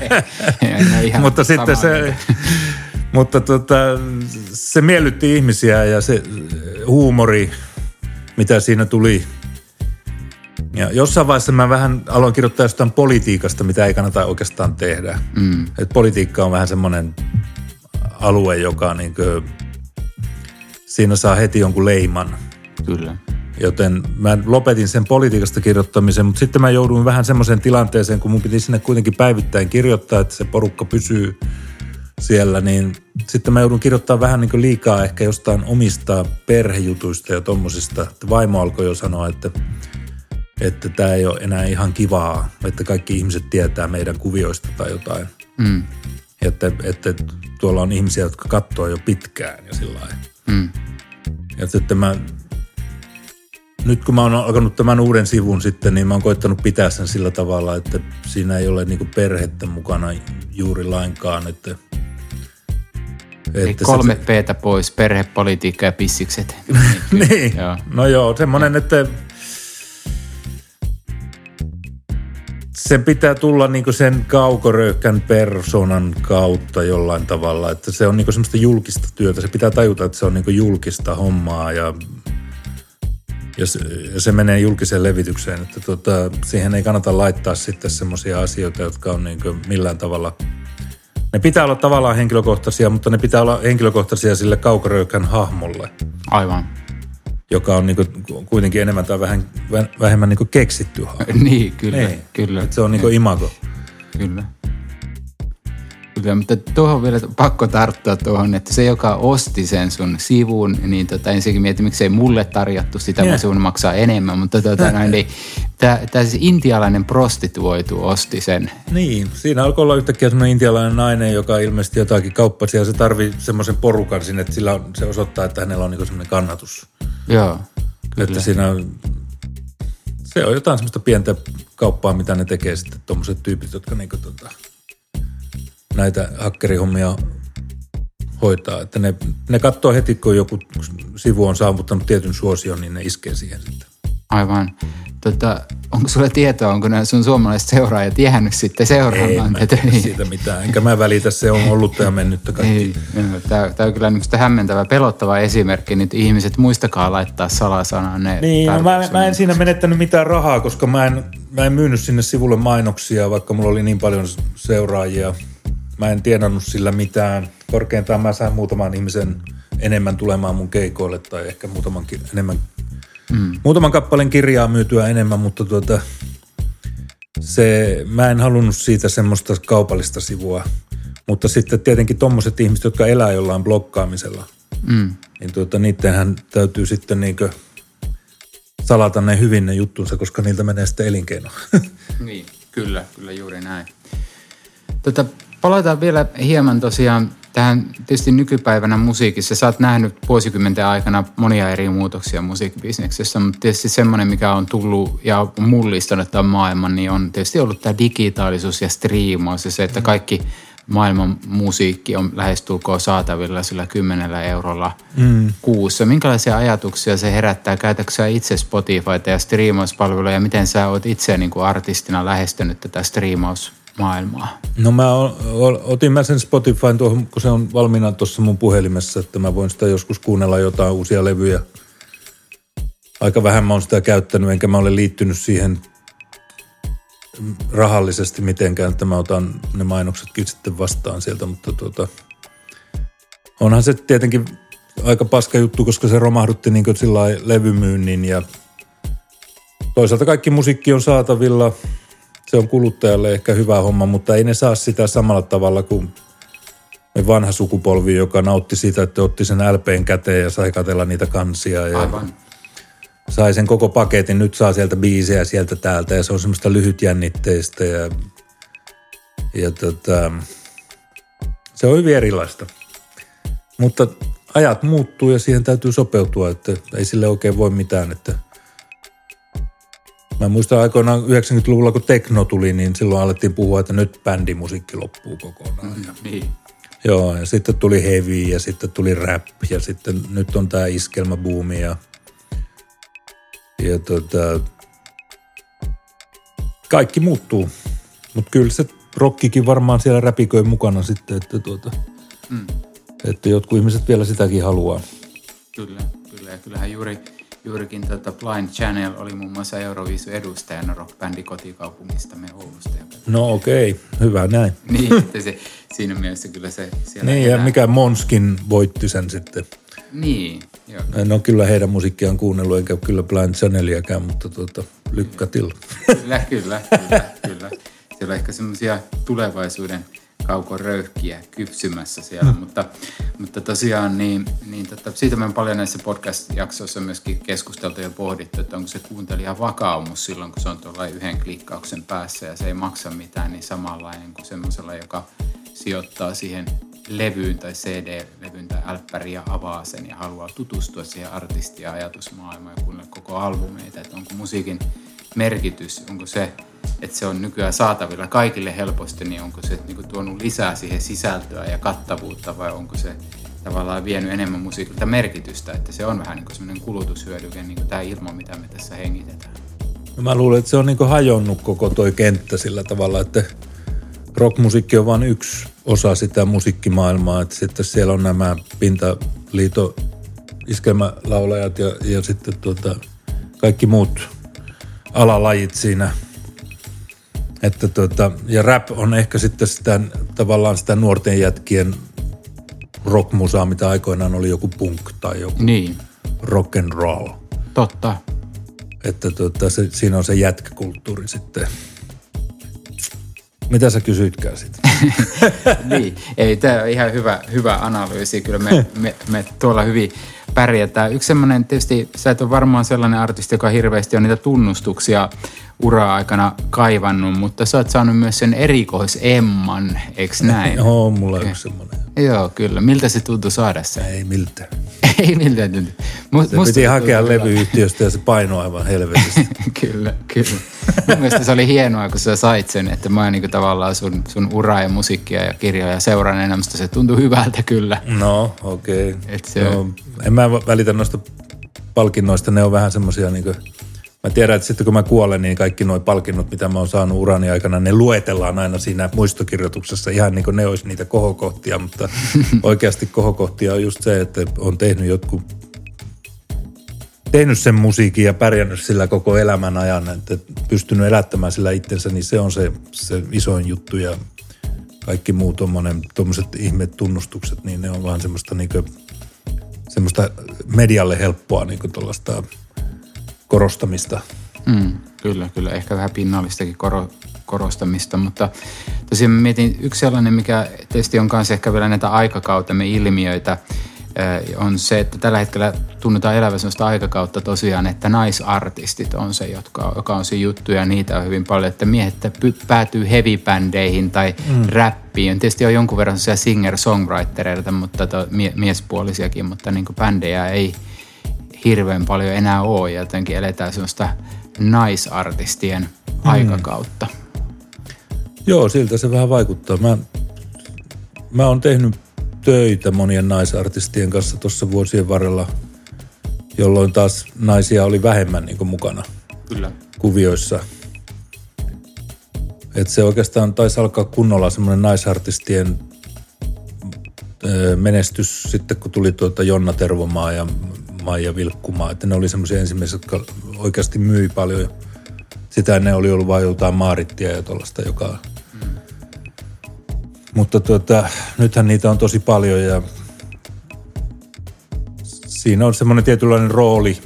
(laughs) mutta sitten se, (laughs) mutta tota, se miellytti ihmisiä ja se huumori, mitä siinä tuli. Ja jossain vaiheessa mä vähän aloin kirjoittaa jostain politiikasta, mitä ei kannata oikeastaan tehdä. Mm. Et politiikka on vähän semmoinen alue, joka niin kuin, siinä saa heti jonkun leiman. Kyllä. Joten mä lopetin sen politiikasta kirjoittamisen, mutta sitten mä jouduin vähän semmoiseen tilanteeseen, kun mun piti sinne kuitenkin päivittäin kirjoittaa, että se porukka pysyy siellä, niin sitten mä joudun kirjoittaa vähän niin liikaa ehkä jostain omista perhejutuista ja tommosista. Että vaimo alkoi jo sanoa, että että tämä ei ole enää ihan kivaa, että kaikki ihmiset tietää meidän kuvioista tai jotain. Mm. Että, että tuolla on ihmisiä, jotka katsoo jo pitkään ja sillä mm. Ja sitten mä nyt kun mä oon alkanut tämän uuden sivun sitten, niin mä oon koittanut pitää sen sillä tavalla, että siinä ei ole niinku perhettä mukana juuri lainkaan. Että, Eli kolme se, Ptä pois, perhepolitiikka ja pissikset. (laughs) niin, joo. no joo, semmoinen, että sen pitää tulla niinku sen kaukoröyhkän persoonan kautta jollain tavalla, että se on niinku semmoista julkista työtä. Se pitää tajuta, että se on niinku julkista hommaa ja, ja, se, menee julkiseen levitykseen. Että tota, siihen ei kannata laittaa sitten semmoisia asioita, jotka on niinku millään tavalla – ne pitää olla tavallaan henkilökohtaisia, mutta ne pitää olla henkilökohtaisia sille kaukoröykän hahmolle. Aivan joka on niinku kuitenkin enemmän tai vähän, vähemmän niinku keksitty (laughs) niin, kyllä. Niin. kyllä. Se on niinku niin. imago. Kyllä. Kyllä, mutta tuohon vielä pakko tarttua tuohon, että se, joka osti sen sun sivun, niin tota, ensinnäkin mietin, miksei mulle tarjottu sitä, yeah. sun maksaa enemmän, mutta tota, (laughs) näin, niin, tämä siis intialainen prostituoitu osti sen. Niin, siinä alkoi olla yhtäkkiä semmoinen intialainen nainen, joka ilmeisesti jotakin kauppasi ja se tarvii semmoisen porukan sinne, että sillä on, se osoittaa, että hänellä on niinku semmoinen kannatus. Joo, kyllä. Että siinä on, se on jotain semmoista pientä kauppaa, mitä ne tekee sitten tuommoiset tyypit, jotka niinku tota, näitä hakkerihommia hoitaa. Että ne, ne katsoo heti, kun joku sivu on saavuttanut tietyn suosion, niin ne iskee siihen sitten. Aivan. Tota, onko sulla tietoa, onko nämä sun suomalaiset seuraajat jäänyt sitten seuraamaan Ei, tätä? Ei siitä mitään. Enkä mä välitä, se on ollut ja mennyttä kaikki. Tämä, tämä on kyllä niin hämmentävä, pelottava esimerkki. Nyt ihmiset, muistakaa laittaa salasana ne Niin, no mä, mä, en siinä menettänyt mitään rahaa, koska mä en, mä en myynyt sinne sivulle mainoksia, vaikka mulla oli niin paljon seuraajia. Mä en tienannut sillä mitään. Korkeintaan mä sain muutaman ihmisen enemmän tulemaan mun keikoille tai ehkä muutaman enemmän Mm. Muutaman kappaleen kirjaa myytyä enemmän, mutta tuota, se, mä en halunnut siitä semmoista kaupallista sivua. Mutta sitten tietenkin tommoset ihmiset, jotka elää jollain blokkaamisella, mm. niin tuota, niittenhän täytyy sitten niinkö salata ne hyvin ne juttunsa, koska niiltä menee sitten elinkeino. (laughs) niin, kyllä, kyllä juuri näin. Tota, palataan vielä hieman tosiaan tähän tietysti nykypäivänä musiikissa, sä oot nähnyt vuosikymmenten aikana monia eri muutoksia musiikkibisneksessä, mutta tietysti semmoinen, mikä on tullut ja mullistanut tämän maailman, niin on tietysti ollut tämä digitaalisuus ja striimaus ja se, että kaikki maailman musiikki on lähestulkoon saatavilla sillä kymmenellä eurolla mm. kuussa. Minkälaisia ajatuksia se herättää? Käytätkö itse Spotifyta ja striimauspalveluja ja miten sä oot itse niin kuin artistina lähestynyt tätä striimaus maailmaa? No mä o, otin mä sen Spotifyn tuohon, kun se on valmiina tuossa mun puhelimessa, että mä voin sitä joskus kuunnella jotain uusia levyjä. Aika vähän mä oon sitä käyttänyt, enkä mä ole liittynyt siihen rahallisesti mitenkään, että mä otan ne mainoksetkin sitten vastaan sieltä, mutta tuota, onhan se tietenkin aika paska juttu, koska se romahdutti niin sillä levymyynnin ja toisaalta kaikki musiikki on saatavilla – se on kuluttajalle ehkä hyvä homma, mutta ei ne saa sitä samalla tavalla kuin vanha sukupolvi, joka nautti siitä, että otti sen LPn käteen ja sai katella niitä kansia. Ja Aivan. Sai sen koko paketin, nyt saa sieltä biisejä sieltä täältä ja se on semmoista lyhytjännitteistä ja, ja tota, se on hyvin erilaista. Mutta ajat muuttuu ja siihen täytyy sopeutua, että ei sille oikein voi mitään, että – Mä muistan aikoinaan 90-luvulla, kun tekno tuli, niin silloin alettiin puhua, että nyt bändimusiikki loppuu kokonaan. Mm, niin. Joo, ja sitten tuli heavy ja sitten tuli rap ja sitten nyt on tämä iskelmäbuumi ja, ja tota, kaikki muuttuu. Mutta kyllä se rockikin varmaan siellä räpiköi mukana sitten, että, tuota, mm. että jotkut ihmiset vielä sitäkin haluaa. Kyllä, kyllä. Ja kyllähän juuri juurikin tätä Blind Channel oli muun muassa Euroviisu edustajana rockbändi kotikaupungistamme Oulusta. No okei, okay. hyvä näin. (laughs) niin, että se, siinä mielessä kyllä se siellä Niin, elää. ja mikä Monskin voitti sen sitten. Niin, joo. En ole kyllä heidän musiikkiaan kuunnellut, enkä kyllä Blind Channeliäkään, mutta tuota, lykkatilla. Kyllä, kyllä, kyllä, kyllä. Siellä on ehkä semmoisia tulevaisuuden kaukoröyhkiä kypsymässä siellä, mm. mutta, mutta tosiaan niin, niin tota, siitä me on paljon näissä podcast-jaksoissa myöskin keskusteltu ja pohdittu, että onko se kuuntelija vakaumus silloin, kun se on tuolla yhden klikkauksen päässä ja se ei maksa mitään, niin samanlainen kuin semmoisella, joka sijoittaa siihen levyyn tai CD-levyyn tai älppäriin ja avaa sen ja haluaa tutustua siihen artistia ja ajatusmaailmaan ja kuunnella koko albumeita, että onko musiikin merkitys, onko se, että se on nykyään saatavilla kaikille helposti, niin onko se niin kuin, tuonut lisää siihen sisältöä ja kattavuutta vai onko se tavallaan vienyt enemmän musiikilta merkitystä, että se on vähän niin kuin semmoinen kulutushyödyke, niin kuin tämä ilma, mitä me tässä hengitetään. No mä luulen, että se on niin hajonnut koko toi kenttä sillä tavalla, että rockmusiikki on vain yksi osa sitä musiikkimaailmaa, että sitten siellä on nämä pintaliito iskelmälaulajat ja, ja sitten tuota, kaikki muut alalajit siinä. Että tuota, ja rap on ehkä sitten sitä, tavallaan sitä nuorten jätkien rockmusaa, mitä aikoinaan oli joku punk tai joku niin. rock and roll. Totta. Että tuota, se, siinä on se jätkäkulttuuri sitten. Mitä sä kysyitkään sitten? (laughs) niin, ei tämä on ihan hyvä, hyvä analyysi. Kyllä me, me, me tuolla hyvin pärjätään. Yksi semmoinen, tietysti sä et ole varmaan sellainen artisti, joka hirveästi on niitä tunnustuksia ura-aikana kaivannut, mutta sä oot saanut myös sen erikois-Emman, eks (laughs) näin? Joo, mulla on yksi semmoinen. Joo, kyllä. Miltä se tuntui saada se? Ei miltä. (laughs) Ei miltä tuntui. Must, se piti hakea levyyhtiöstä ja se painoi aivan helvetisti. (laughs) kyllä, kyllä. Mun mielestä se oli hienoa, kun sä sait sen, että mä niin tavallaan sun, sun uraa ja musiikkia ja kirjoja seuraaneena, musta se tuntui hyvältä kyllä. No, okei. Okay. Se... No, en mä välitä noista palkinnoista, ne on vähän semmosia niin kuin Mä tiedän, että sitten kun mä kuolen, niin kaikki nuo palkinnot, mitä mä oon saanut urani aikana, ne luetellaan aina siinä muistokirjoituksessa. Ihan niin kuin ne olisi niitä kohokohtia, mutta (laughs) oikeasti kohokohtia on just se, että on tehnyt jotkut tehnyt sen musiikin ja pärjännyt sillä koko elämän ajan, että pystynyt elättämään sillä itsensä, niin se on se, se isoin juttu ja kaikki muut tuommoiset ihmeet tunnustukset, niin ne on vaan semmoista, niin kuin, semmoista medialle helppoa niin tuollaista korostamista. Mm, kyllä, kyllä. Ehkä vähän pinnallistakin koro, korostamista, mutta tosiaan mietin yksi sellainen, mikä tietysti on kanssa ehkä vielä näitä aikakautemme ilmiöitä, on se, että tällä hetkellä tunnetaan elävä sellaista aikakautta tosiaan, että naisartistit on se, jotka, joka on se juttu ja niitä on hyvin paljon, että miehet päätyy heavy-bändeihin tai mm. räppiin. Tietysti on jonkun verran singer-songwritereita, mutta to, mie, miespuolisiakin, mutta niin bändejä ei – hirveän paljon enää ole ja jotenkin eletään sellaista naisartistien mm. aikakautta. Joo, siltä se vähän vaikuttaa. Mä, mä oon tehnyt töitä monien naisartistien kanssa tuossa vuosien varrella, jolloin taas naisia oli vähemmän niin mukana Kyllä. kuvioissa. Et se oikeastaan taisi alkaa kunnolla semmoinen naisartistien menestys sitten, kun tuli tuota Jonna Tervomaa ja Maija Vilkkumaa, että ne oli semmoisia ensimmäisiä, jotka oikeasti myi paljon. Sitä ne oli ollut vain jotain maarittia ja tuollaista, joka... Mm. Mutta tuota, nythän niitä on tosi paljon ja siinä on semmoinen tietynlainen rooli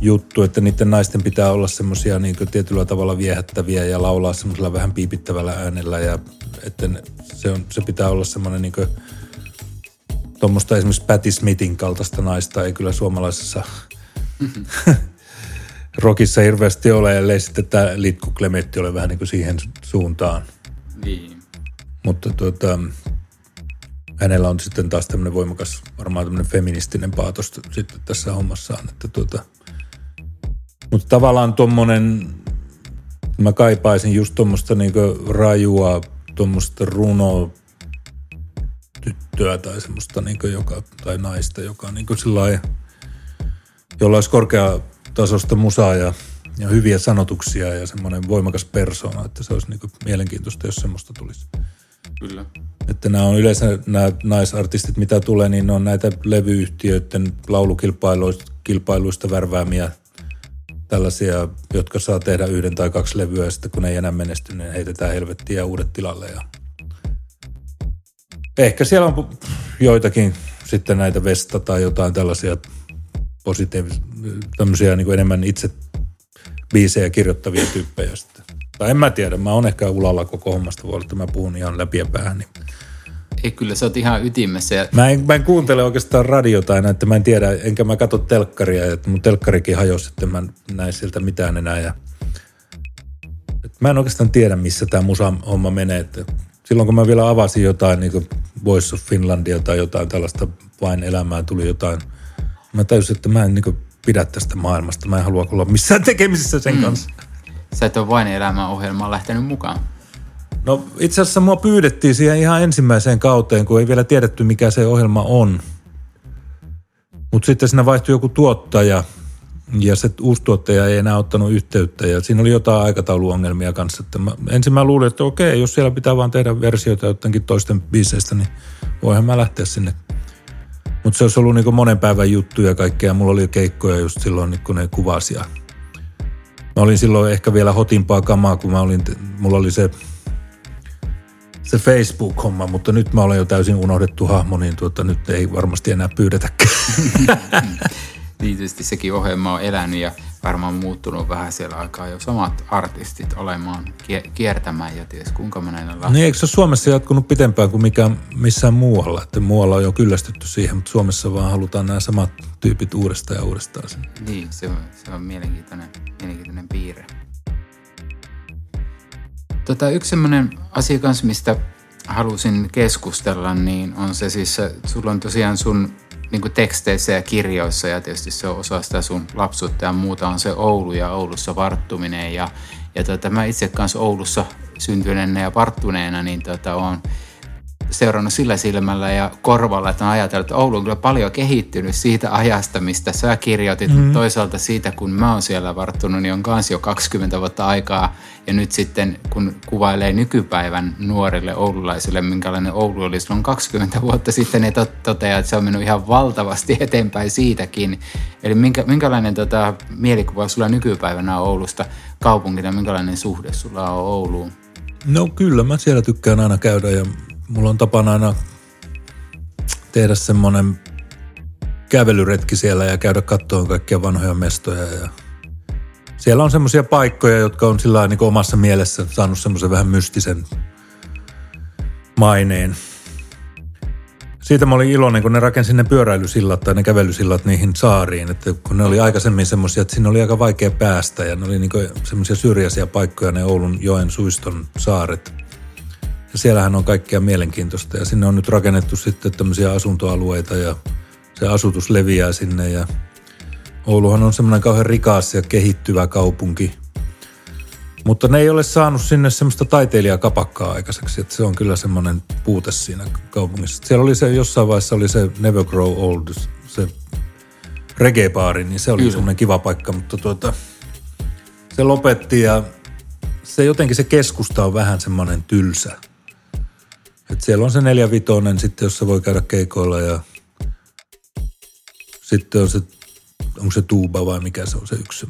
juttu, että niiden naisten pitää olla semmoisia niin tietyllä tavalla viehättäviä ja laulaa semmoisella vähän piipittävällä äänellä ja että se, on, se pitää olla semmoinen niin tuommoista esimerkiksi Patti Smithin kaltaista naista ei kyllä suomalaisessa mm-hmm. (laughs) rockissa hirveästi ole, ellei sitten tämä Litku Klemetti ole vähän niin kuin siihen suuntaan. Niin. Mutta tuota, hänellä on sitten taas tämmöinen voimakas, varmaan tämmöinen feministinen paatos sitten tässä hommassaan. Että tuota, mutta tavallaan tuommoinen, mä kaipaisin just tuommoista niinku rajua, tuommoista runoa, tyttöä tai semmoista niin joka, tai naista, joka on niin sillai, jolla olisi korkeatasosta musaa ja, ja hyviä sanotuksia ja semmoinen voimakas persona, että se olisi niin mielenkiintoista, jos semmoista tulisi. Kyllä. Että nämä on yleensä nämä naisartistit, mitä tulee, niin ne on näitä levyyhtiöiden laulukilpailuista värväämiä tällaisia, jotka saa tehdä yhden tai kaksi levyä ja sitten kun ne ei enää menesty, niin heitetään helvettiä uudet tilalle ja Ehkä siellä on joitakin sitten näitä Vesta tai jotain tällaisia positiivisia, tämmöisiä niin kuin enemmän itse biisejä kirjoittavia tyyppejä sitten. Tai en mä tiedä, mä oon ehkä ulalla koko hommasta, voi olla, että mä puhun ihan läpi ja päähän. Niin. Ei kyllä, sä oot ihan ytimessä. Ja... Mä, en, mä en kuuntele oikeastaan radiota aina, että mä en tiedä, enkä mä katso telkkaria, että mun telkkarikin hajosi, että mä näin sieltä mitään enää. Ja... Mä en oikeastaan tiedä, missä tämä musa-homma menee, että silloin kun mä vielä avasin jotain niin kuin Voice of Finlandia tai jotain tällaista vain elämää, tuli jotain. Mä täysin, että mä en niin kuin pidä tästä maailmasta. Mä en halua olla missään tekemisissä sen mm. kanssa. Sä et ole vain elämän ohjelmaan lähtenyt mukaan. No itse asiassa mua pyydettiin siihen ihan ensimmäiseen kauteen, kun ei vielä tiedetty mikä se ohjelma on. Mutta sitten siinä vaihtui joku tuottaja ja se uusi tuottaja ei enää ottanut yhteyttä ja siinä oli jotain aikatauluongelmia kanssa. Että mä, ensin mä luulin, että okei, jos siellä pitää vaan tehdä versioita jotenkin toisten biiseistä, niin voihan mä lähteä sinne. Mutta se olisi ollut niin monen päivän juttu ja kaikkea. Mulla oli keikkoja just silloin, niin kun ne kuvasi. Mä olin silloin ehkä vielä hotimpaa kamaa, kun mä olin, mulla oli se se Facebook-homma, mutta nyt mä olen jo täysin unohdettu hahmo, niin tuota, nyt ei varmasti enää pyydetäkään. (laughs) tietysti sekin ohjelma on elänyt ja varmaan muuttunut vähän siellä aikaa jo samat artistit olemaan, kiertämään ja ties kuinka lähtee. Niin eikö se ole Suomessa jatkunut pitempään kuin mikä, missään muualla? Että muualla on jo kyllästytty siihen, mutta Suomessa vaan halutaan nämä samat tyypit uudestaan ja uudestaan. Niin, se on, se on mielenkiintoinen, mielenkiintoinen piirre. Tota, yksi sellainen asia kanssa, mistä halusin keskustella, niin on se siis, sulla on tosiaan sun niin teksteissä ja kirjoissa ja tietysti se on osa sitä sun lapsuutta ja muuta on se Oulu ja Oulussa varttuminen ja, ja tota, mä itse kanssa Oulussa syntyneenä ja varttuneena niin tota, on seurannut sillä silmällä ja korvalla, että on ajatellut, että Oulu on kyllä paljon kehittynyt siitä ajasta, mistä sä kirjoitit. Mm-hmm. Toisaalta siitä, kun mä oon siellä varttunut, niin on kans jo 20 vuotta aikaa. Ja nyt sitten, kun kuvailee nykypäivän nuorille oululaisille, minkälainen Oulu oli silloin 20 vuotta sitten, niin toteaa, että se on mennyt ihan valtavasti eteenpäin siitäkin. Eli minkä, minkälainen tota, mielikuva sulla nykypäivänä on Oulusta kaupunkina, minkälainen suhde sulla on Ouluun? No kyllä, mä siellä tykkään aina käydä ja mulla on tapana aina tehdä semmoinen kävelyretki siellä ja käydä katsomaan kaikkia vanhoja mestoja. Ja siellä on semmoisia paikkoja, jotka on sillä niin omassa mielessä saanut semmoisen vähän mystisen maineen. Siitä mä olin iloinen, kun ne rakensi ne pyöräilysillat tai ne kävelysillat niihin saariin. Että kun ne oli aikaisemmin semmoisia, että siinä oli aika vaikea päästä ja ne oli niin semmoisia syrjäisiä paikkoja ne Oulun joen suiston saaret. Ja siellähän on kaikkea mielenkiintoista ja sinne on nyt rakennettu sitten tämmöisiä asuntoalueita ja se asutus leviää sinne ja Ouluhan on semmoinen kauhean rikas ja kehittyvä kaupunki. Mutta ne ei ole saanut sinne semmoista taiteilijakapakkaa aikaiseksi, että se on kyllä semmoinen puute siinä kaupungissa. Siellä oli se, jossain vaiheessa oli se Never Grow Old, se reggae-baari, niin se oli kyllä. semmoinen kiva paikka, mutta tuota, se lopetti ja se jotenkin se keskusta on vähän semmoinen tylsä. Et siellä on se neljä vitonen sitten, jossa voi käydä keikoilla ja sitten on se, onko se tuuba vai mikä se on se yksi,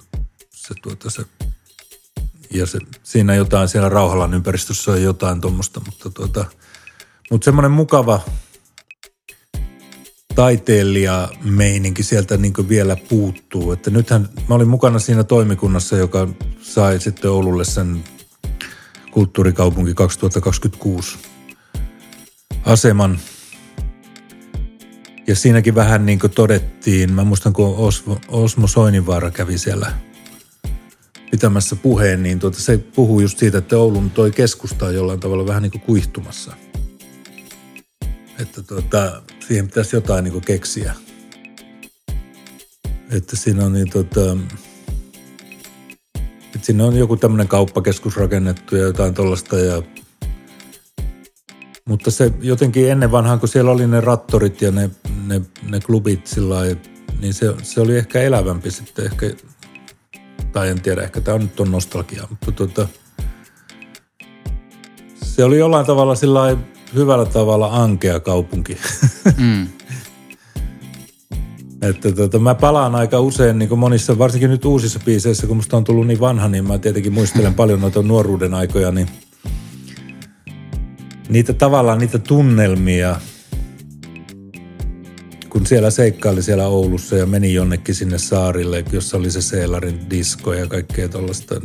se, tuota, se ja se, siinä jotain, siellä Rauhalan ympäristössä on jotain tuommoista, mutta tuota, mutta semmoinen mukava taiteilija-meininki sieltä niin vielä puuttuu. Että nythän mä olin mukana siinä toimikunnassa, joka sai sitten Oululle sen kulttuurikaupunki 2026 aseman. Ja siinäkin vähän niin kuin todettiin, mä muistan kun Osmo, Osmo Soininvaara kävi siellä pitämässä puheen, niin tuota, se puhuu just siitä, että Oulun toi keskusta on jollain tavalla vähän niin kuin kuihtumassa. Että tuota, siihen pitäisi jotain niin kuin keksiä. Että siinä on niin tota, että sinne on joku tämmöinen kauppakeskus rakennettu ja jotain tuollaista ja mutta se jotenkin ennen vanhaan, kun siellä oli ne rattorit ja ne, ne, ne klubit sillä niin se, se oli ehkä elävämpi sitten ehkä, tai en tiedä, ehkä tämä on nyt on nostalgia, mutta tuota, se oli jollain tavalla sillä hyvällä tavalla ankea kaupunki. Mm. (laughs) Että tota, mä palaan aika usein niin monissa, varsinkin nyt uusissa biiseissä, kun musta on tullut niin vanha, niin mä tietenkin muistelen (laughs) paljon noita nuoruuden aikoja, niin – niitä tavallaan niitä tunnelmia, kun siellä seikkaili siellä Oulussa ja meni jonnekin sinne saarille, jossa oli se Seelarin disko ja kaikkea tuollaista.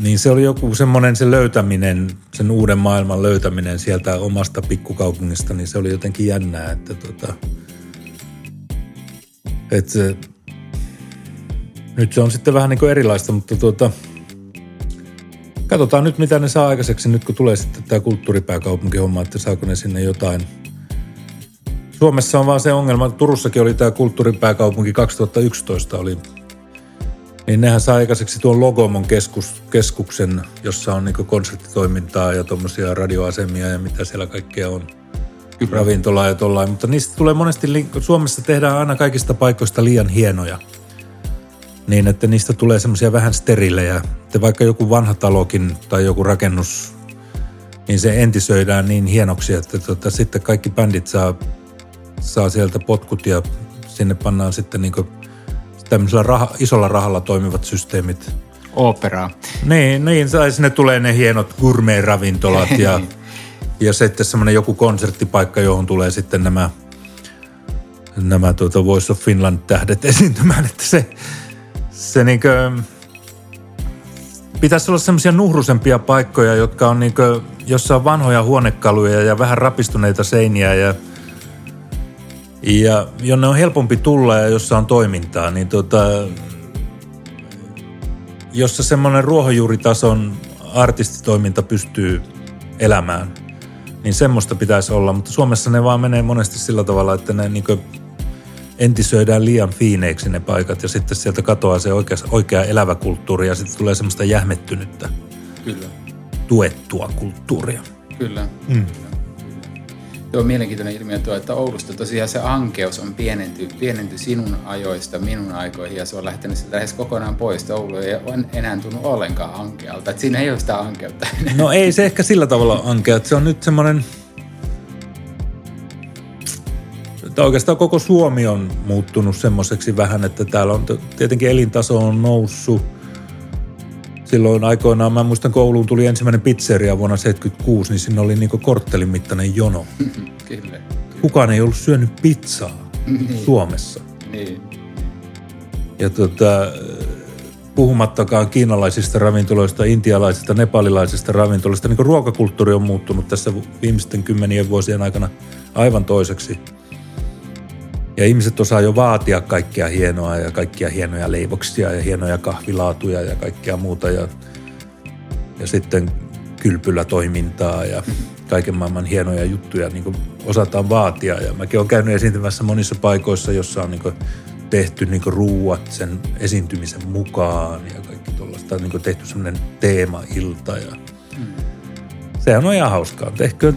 Niin se oli joku semmoinen se löytäminen, sen uuden maailman löytäminen sieltä omasta pikkukaupungista, niin se oli jotenkin jännää, että tota, että se, nyt se on sitten vähän niin kuin erilaista, mutta tuota, Katsotaan nyt, mitä ne saa aikaiseksi nyt, kun tulee sitten tämä kulttuuripääkaupunkihomma, että saako ne sinne jotain. Suomessa on vaan se ongelma, että Turussakin oli tämä kulttuuripääkaupunki 2011 oli niin nehän saa aikaiseksi tuon Logomon keskus, keskuksen, jossa on niin konserttitoimintaa ja tuommoisia radioasemia ja mitä siellä kaikkea on. Kyllä. Ravintolaa ja tollain. Mutta niistä tulee monesti, Suomessa tehdään aina kaikista paikoista liian hienoja. Niin, että niistä tulee semmoisia vähän sterilejä. Että vaikka joku vanha talokin tai joku rakennus, niin se entisöidään niin hienoksi, että tota, sitten kaikki bändit saa, saa sieltä potkut ja sinne pannaan sitten niin tämmöisellä raha, isolla rahalla toimivat systeemit. Operaa. Niin, niin sinne tulee ne hienot gourmet-ravintolat ja, ja sitten semmoinen joku konserttipaikka, johon tulee sitten nämä, nämä tuota Voice of Finland-tähdet (laughs) esiintymään, että se, se niinkö, pitäisi olla semmoisia nuhrusempia paikkoja, jotka on niinkö, jossa on vanhoja huonekaluja ja vähän rapistuneita seiniä ja – ja jonne on helpompi tulla ja jossa on toimintaa, niin tota, jossa semmoinen ruohonjuuritason artistitoiminta pystyy elämään, niin semmoista pitäisi olla. Mutta Suomessa ne vaan menee monesti sillä tavalla, että ne niin entisöidään liian fiineiksi ne paikat ja sitten sieltä katoaa se oikea, oikea elävä kulttuuri ja sitten tulee semmoista jähmettynyttä, Kyllä. tuettua kulttuuria. Kyllä. Mm. Tuo on mielenkiintoinen ilmiö tuo, että Oulusta tosiaan se ankeus on pienenty, pienenty sinun ajoista minun aikoihin ja se on lähtenyt sieltä lähes kokonaan pois. Oulu ei ole enää tunnu ollenkaan ankealta. Että siinä ei ole sitä ankeutta. No ei se ehkä sillä tavalla ankea. Se on nyt semmoinen... Että oikeastaan koko Suomi on muuttunut semmoiseksi vähän, että täällä on tietenkin elintaso on noussut – silloin aikoinaan, mä muistan kouluun tuli ensimmäinen pizzeria vuonna 76, niin siinä oli niinku korttelin mittainen jono. (laughs) Kyllä. Kukaan ei ollut syönyt pizzaa niin. Suomessa. Niin. Ja tota, puhumattakaan kiinalaisista ravintoloista, intialaisista, nepalilaisista ravintoloista, niin ruokakulttuuri on muuttunut tässä viimeisten kymmenien vuosien aikana aivan toiseksi. Ja ihmiset osaa jo vaatia kaikkia hienoa ja kaikkia hienoja leivoksia ja hienoja kahvilaatuja ja kaikkea muuta. Ja, ja sitten kylpylätoimintaa ja kaiken maailman hienoja juttuja niin kuin osataan vaatia. Ja mäkin olen käynyt esiintymässä monissa paikoissa, jossa on niin kuin tehty niin kuin ruuat sen esiintymisen mukaan ja kaikki tuollaista. Niin kuin tehty semmoinen teema-ilta ja mm. sehän on ihan hauskaa. Tehkö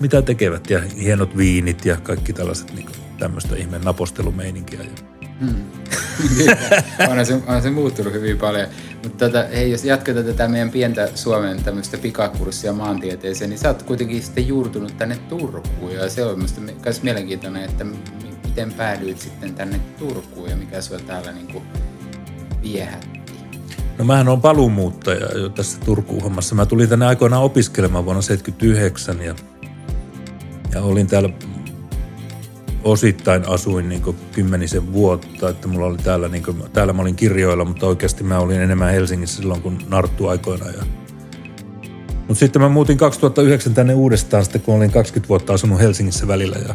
mitä tekevät ja hienot viinit ja kaikki tällaiset niin kuin tämmöistä ihmeen napostelumeininkiä. Hmm. (laughs) on, se, on se muuttunut hyvin paljon. Mutta tota, hei, jos jatketaan tätä meidän pientä Suomen tämmöistä pikakurssia maantieteeseen, niin sä oot kuitenkin sitten juurtunut tänne Turkuun. Ja se on myös mielenkiintoinen, että miten päädyit sitten tänne Turkuun ja mikä sua täällä niin kuin viehätti. No mähän on paluumuuttaja jo tässä Turkuun hommassa. Mä tulin tänne aikoinaan opiskelemaan vuonna 1979 ja, ja olin täällä osittain asuin niin kymmenisen vuotta, että mulla oli täällä, niin kuin, täällä mä olin kirjoilla, mutta oikeasti mä olin enemmän Helsingissä silloin kuin Narttu aikoina. Ja... Mutta sitten mä muutin 2009 tänne uudestaan, sitten kun olin 20 vuotta asunut Helsingissä välillä ja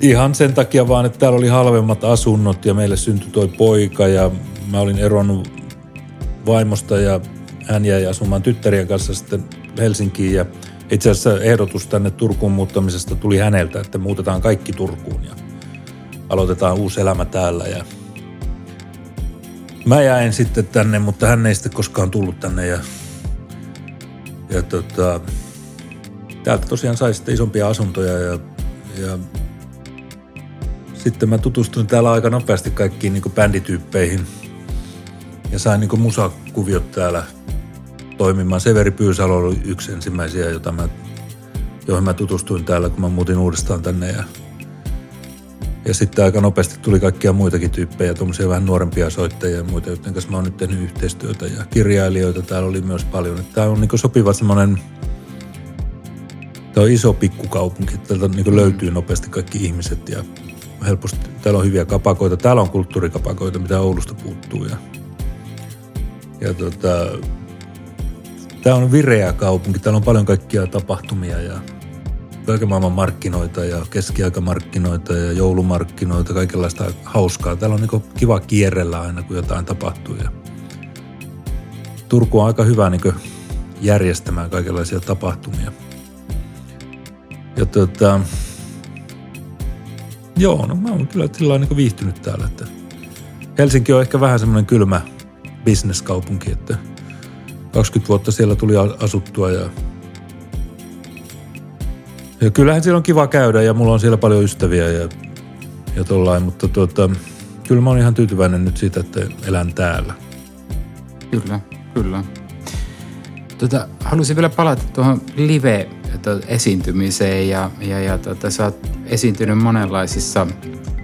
ihan sen takia vaan, että täällä oli halvemmat asunnot ja meille syntyi toi poika ja mä olin eronnut vaimosta ja hän jäi asumaan tyttärien kanssa sitten Helsinkiin ja itse asiassa ehdotus tänne Turkuun muuttamisesta tuli häneltä, että muutetaan kaikki Turkuun ja aloitetaan uusi elämä täällä. Ja mä jäin sitten tänne, mutta hän ei sitten koskaan tullut tänne ja, ja tota, täältä tosiaan sai sitten isompia asuntoja ja, ja sitten mä tutustuin täällä aika nopeasti kaikkiin niin bändityyppeihin ja sain niin musakuviot täällä – toimimaan. Severi Pyysalo oli yksi ensimmäisiä, jota mä, joihin mä tutustuin täällä, kun mä muutin uudestaan tänne. Ja, ja sitten aika nopeasti tuli kaikkia muitakin tyyppejä, tuommoisia vähän nuorempia soittajia ja muita, joiden kanssa mä oon nyt tehnyt yhteistyötä. Ja kirjailijoita täällä oli myös paljon. Tämä on niin sopiva semmoinen Tämä on iso pikkukaupunki. Täältä niin löytyy nopeasti kaikki ihmiset ja helposti. Täällä on hyviä kapakoita. Täällä on kulttuurikapakoita, mitä Oulusta puuttuu. Ja, ja tota, Tämä on vireä kaupunki. Täällä on paljon kaikkia tapahtumia ja kaiken maailman markkinoita ja keskiaikamarkkinoita ja joulumarkkinoita, kaikenlaista hauskaa. Täällä on niin kiva kierrellä aina, kun jotain tapahtuu. Ja, Turku on aika hyvä niin järjestämään kaikenlaisia tapahtumia. Ja tota, joo, no mä oon kyllä sillä niin viihtynyt täällä. Että Helsinki on ehkä vähän semmoinen kylmä bisneskaupunki, että 20 vuotta siellä tuli asuttua ja ja kyllähän siellä on kiva käydä ja mulla on siellä paljon ystäviä ja, ja tollain, mutta tuota, kyllä mä oon ihan tyytyväinen nyt siitä, että elän täällä. Kyllä, kyllä. Tota, haluaisin vielä palata tuohon live-esiintymiseen ja, ja, ja tota, sä oot esiintynyt monenlaisissa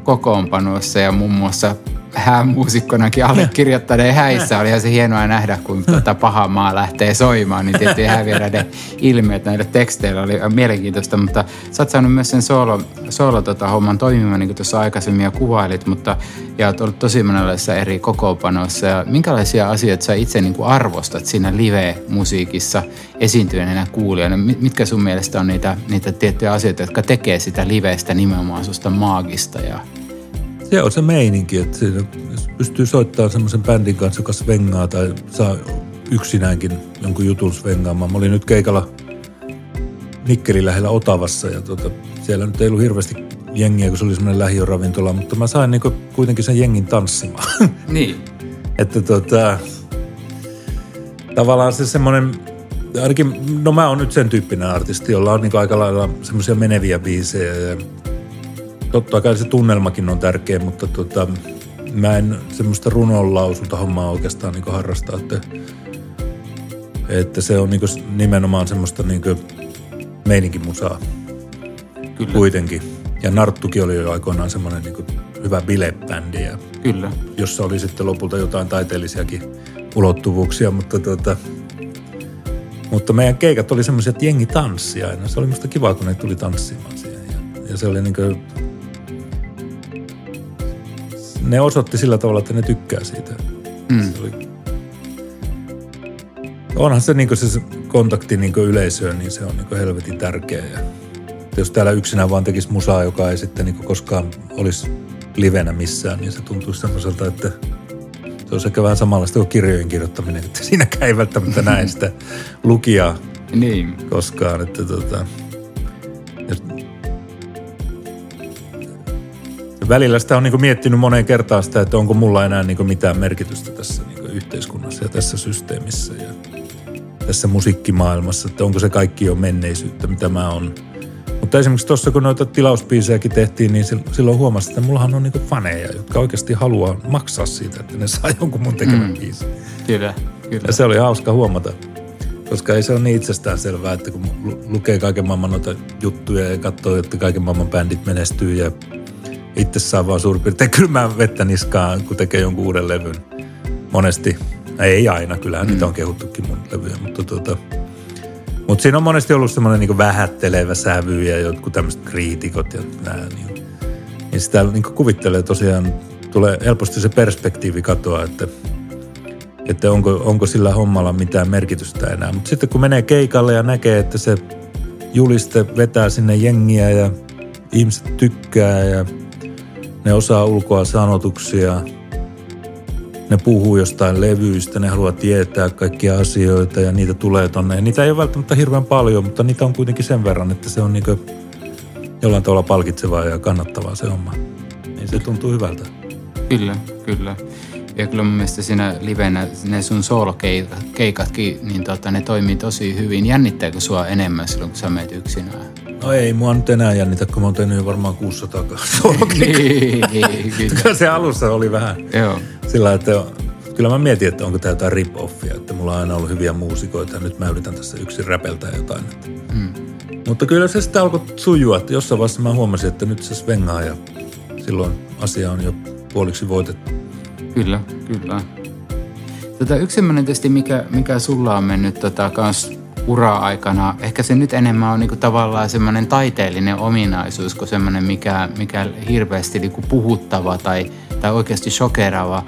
kokoonpanoissa ja muun muassa häämuusikkonakin allekirjoittaneen häissä. Olihan se hienoa nähdä, kun tuota paha maa lähtee soimaan, niin tietysti häävieraiden ilmiöt näille teksteillä oli mielenkiintoista, mutta sä oot saanut myös sen solo, solo tota, homman toimimaan, niin kuin tuossa aikaisemmin jo kuvailit, mutta ja oot ollut tosi monenlaisissa eri kokoopanoissa. Ja minkälaisia asioita sä itse niin kuin arvostat siinä live-musiikissa esiintyneenä kuulijana? Mitkä sun mielestä on niitä, niitä tiettyjä asioita, jotka tekee sitä livestä nimenomaan susta maagista ja se on se meininki, että siinä, jos pystyy soittamaan semmoisen bändin kanssa, joka svengaa tai saa yksinäänkin jonkun jutun svengaamaan. Mä olin nyt keikalla Nikkelin lähellä Otavassa ja tuota, siellä nyt ei ollut hirveästi jengiä, kun se oli semmoinen lähiöravintola, mutta mä sain niinku kuitenkin sen jengin tanssimaan. (laughs) Niin. että tota, tavallaan se semmoinen, ainakin, no mä oon nyt sen tyyppinen artisti, jolla on niinku aika lailla semmoisia meneviä biisejä ja totta kai se tunnelmakin on tärkeä, mutta tota, mä en semmoista runonlausunta hommaa oikeastaan niin harrasta, että, että se on niin nimenomaan semmoista niin meininkin musaa Kyllä. kuitenkin. Ja Narttukin oli jo aikoinaan semmoinen niin hyvä bilebändi, ja Kyllä. jossa oli sitten lopulta jotain taiteellisiakin ulottuvuuksia, mutta tota, mutta meidän keikat oli semmoisia, että jengi tanssi aina. Se oli musta kiva, kun ne tuli tanssimaan siihen. Ja, ja se oli niin kuin ne osoitti sillä tavalla, että ne tykkää siitä. Mm. Se oli... Onhan se, niin se kontakti niin yleisöön, niin se on niin helvetin tärkeä. Ja jos täällä yksinään vaan tekisi musaa, joka ei sitten niin koskaan olisi livenä missään, niin se tuntuisi semmoiselta, että se olisi ehkä vähän samanlaista kuin kirjojen kirjoittaminen, että siinäkään ei välttämättä näe sitä lukijaa niin. koskaan. Että tota, välillä sitä on niin miettinyt moneen kertaan sitä, että onko mulla enää niin mitään merkitystä tässä niin yhteiskunnassa ja tässä systeemissä ja tässä musiikkimaailmassa, että onko se kaikki jo menneisyyttä, mitä mä oon. Mutta esimerkiksi tuossa, kun noita tilauspiisejäkin tehtiin, niin silloin huomasin, että mullahan on niinku faneja, jotka oikeasti haluaa maksaa siitä, että ne saa jonkun mun tekemän mm. biisin. Kyllä, kyllä. Ja se oli hauska huomata, koska ei se ole niin itsestään selvää, että kun lukee kaiken maailman noita juttuja ja katsoo, että kaiken maailman bändit menestyy ja itse saa vaan suurin piirtein kylmää vettä niskaan, kun tekee jonkun uuden levyn. Monesti, ei aina, kyllähän mm. niitä on kehuttukin mun levyjä, mutta tuota, mutta siinä on monesti ollut semmoinen niin vähättelevä sävy ja jotkut tämmöiset kriitikot ja nää, niin, niin sitä niin kuvittelee tosiaan, tulee helposti se perspektiivi katoa, että, että onko, onko sillä hommalla mitään merkitystä enää. Mutta sitten kun menee keikalle ja näkee, että se juliste vetää sinne jengiä ja ihmiset tykkää ja ne osaa ulkoa sanotuksia, ne puhuu jostain levyistä, ne haluaa tietää kaikkia asioita ja niitä tulee tonne. Ja niitä ei ole välttämättä hirveän paljon, mutta niitä on kuitenkin sen verran, että se on niinku jollain tavalla palkitsevaa ja kannattavaa se homma. Niin se tuntuu hyvältä. Kyllä, kyllä. Ja kyllä mun mielestä siinä livenä ne sun soolokeikatkin, niin tota, ne toimii tosi hyvin. Jännittääkö sua enemmän silloin, kun sä meet yksinään? No ei mua nyt enää jännitä, kun mä oon tehnyt varmaan 600 (laughs) niin, niin, kyllä. se alussa oli vähän Joo. sillä, että kyllä mä mietin, että onko tämä jotain rip-offia, että mulla on aina ollut hyviä muusikoita ja nyt mä yritän tässä yksin räpeltää jotain. Mm. Mutta kyllä se sitten alkoi sujua, että jossain vaiheessa mä huomasin, että nyt se svengaa ja silloin asia on jo puoliksi voitettu. Kyllä, kyllä. Tota, yksi sellainen tietysti, mikä, mikä sulla on mennyt tota, kans ura-aikana, ehkä se nyt enemmän on niinku tavallaan semmoinen taiteellinen ominaisuus kuin semmoinen, mikä, mikä hirveästi niinku puhuttava tai, tai oikeasti shokeraava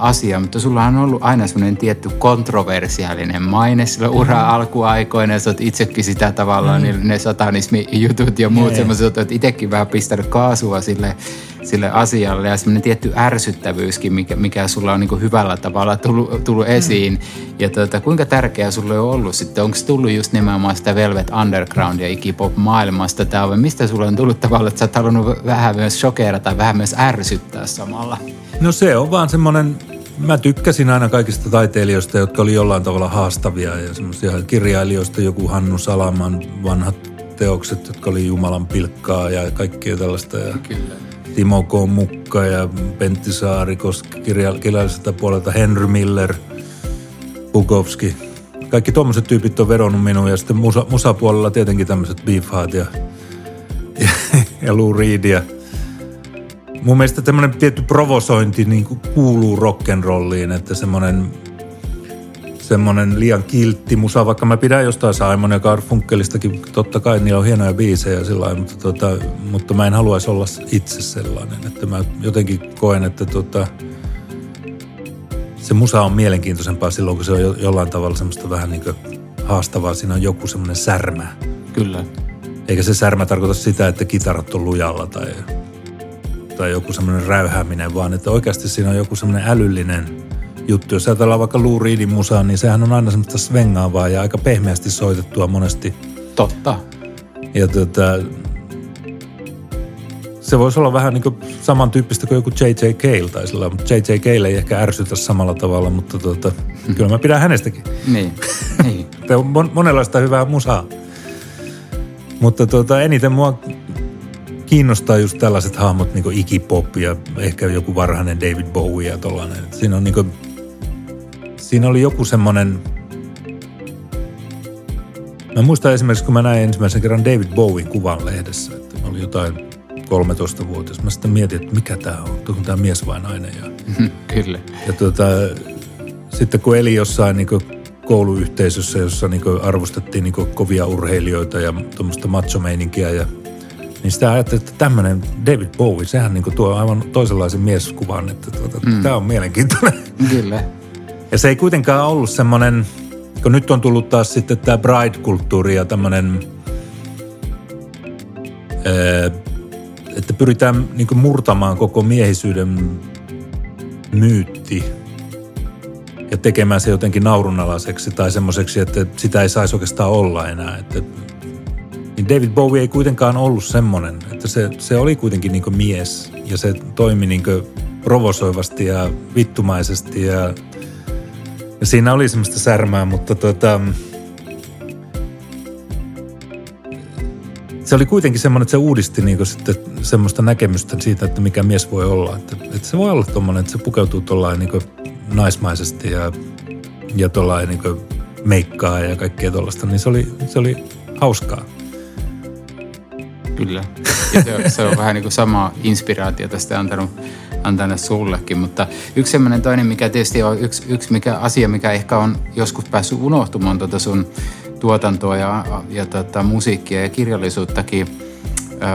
asia, mutta sulla on ollut aina semmoinen tietty kontroversiaalinen maine sillä ura mm. alkuaikoina, ja sä oot itsekin sitä tavallaan, mm. ne, satanismi-jutut ja muut semmoiset, että itsekin vähän pistänyt kaasua sille, sille asialle, ja semmoinen tietty ärsyttävyyskin, mikä, mikä sulla on niin kuin hyvällä tavalla tullut, tullut mm. esiin. Ja tuota, kuinka tärkeää sulle on ollut sitten? Onko tullut just nimenomaan sitä Velvet Underground ja Igipop-maailmasta tämä, vai mistä sulle on tullut tavalla, että sä oot halunnut vähän myös shokerata, vähän myös ärsyttää samalla? No se on vaan semmoinen, mä tykkäsin aina kaikista taiteilijoista, jotka oli jollain tavalla haastavia ja semmoisia kirjailijoista, joku Hannu Salaman vanhat teokset, jotka oli Jumalan pilkkaa ja kaikkea tällaista. Ja Kyllä. Timo K. Mukka ja Pentti Saarikoski kirjalliselta puolelta Henry Miller, Bukowski. Kaikki tuommoiset tyypit on vedonnut minuun ja sitten musa, musapuolella tietenkin tämmöiset Beefheart ja, ja, ja Lou Reed ja – Mun mielestä tämmöinen tietty provosointi niin kuin kuuluu rock'n'rolliin, että semmoinen semmoinen liian kiltti musa, vaikka mä pidän jostain Simon ja Garfunkelistakin, totta kai niillä on hienoja biisejä sillä mutta, tota, mutta mä en haluaisi olla itse sellainen, että mä jotenkin koen, että tota, se musa on mielenkiintoisempaa silloin, kun se on jollain tavalla semmoista vähän niin haastavaa, siinä on joku semmoinen särmä. Kyllä. Eikä se särmä tarkoita sitä, että kitarat on lujalla tai tai joku semmoinen räyhääminen, vaan että oikeasti siinä on joku semmoinen älyllinen juttu. Jos ajatellaan vaikka Lou Reedin musaa, niin sehän on aina semmoista svengaavaa ja aika pehmeästi soitettua monesti. Totta. Ja tota, se voisi olla vähän niin kuin samantyyppistä kuin joku J.J. Cale tai sillä, mutta J.J. Cale ei ehkä ärsytä samalla tavalla, mutta tota, kyllä mä pidän hänestäkin. niin, niin. (laughs) on monenlaista hyvää musaa. Mutta tota, eniten mua kiinnostaa just tällaiset hahmot niin kuin Iggy ja ehkä joku varhainen David Bowie ja tollainen. Siinä on niin kuin, siinä oli joku semmoinen, mä muistan esimerkiksi kun mä näin ensimmäisen kerran David Bowien kuvan lehdessä, että mä olin jotain 13-vuotias. Mä sitten mietin, että mikä tämä on, onko tämä mies vai nainen. Ja, Kyllä. Ja tuota, sitten kun eli jossain niin kouluyhteisössä, jossa niin arvostettiin niin kovia urheilijoita ja tuommoista machomeininkiä ja niin sitä ajattelin, että tämmöinen David Bowie, sehän niin tuo aivan toisenlaisen mieskuvan, että tuota, mm. tämä on mielenkiintoinen. Kyllä. Ja se ei kuitenkaan ollut semmoinen, kun nyt on tullut taas sitten tämä bride-kulttuuri ja tämmöinen, että pyritään niin murtamaan koko miehisyyden myytti ja tekemään se jotenkin naurunalaiseksi tai semmoiseksi, että sitä ei saisi oikeastaan olla enää. Että niin David Bowie ei kuitenkaan ollut semmoinen, että se, se oli kuitenkin niin mies ja se toimi niin provosoivasti ja vittumaisesti ja, ja siinä oli semmoista särmää, mutta tota, se oli kuitenkin semmoinen, että se uudisti niin sitten semmoista näkemystä siitä, että mikä mies voi olla. Että, että se voi olla tommoinen, että se pukeutuu tuollain niin naismaisesti ja, ja tuollain niin meikkaa ja kaikkea tuollaista, niin se oli, se oli hauskaa. Kyllä. Ja se, se on vähän niin kuin sama inspiraatio tästä antanut, antanut sullekin. Mutta yksi semmoinen toinen, mikä tietysti on yksi, yksi mikä, asia, mikä ehkä on joskus päässyt unohtumaan tuota sun tuotantoa ja, ja tota, musiikkia ja kirjallisuuttakin –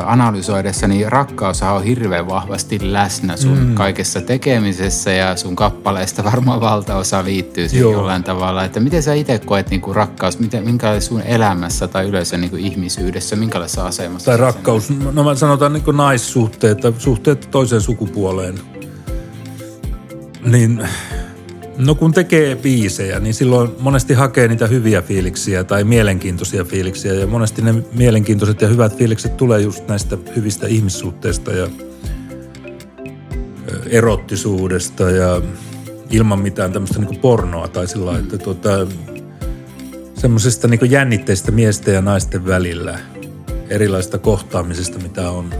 analysoidessa, niin rakkaus on hirveän vahvasti läsnä sun mm. kaikessa tekemisessä ja sun kappaleista varmaan valtaosa liittyy siihen Joo. jollain tavalla. Että miten sä itse koet niin kuin rakkaus, miten, minkälainen sun elämässä tai yleensä niin kuin ihmisyydessä, minkälaisessa asemassa? Tai rakkaus, no mä sanotaan niin kuin naissuhteet tai suhteet toiseen sukupuoleen. Niin No kun tekee biisejä, niin silloin monesti hakee niitä hyviä fiiliksiä tai mielenkiintoisia fiiliksiä. Ja monesti ne mielenkiintoiset ja hyvät fiilikset tulee just näistä hyvistä ihmissuhteista ja erottisuudesta ja ilman mitään tämmöistä niin pornoa tai sillä mm. että tuota, semmoisesta niin jännitteistä miesten ja naisten välillä, erilaisista kohtaamisista, mitä on,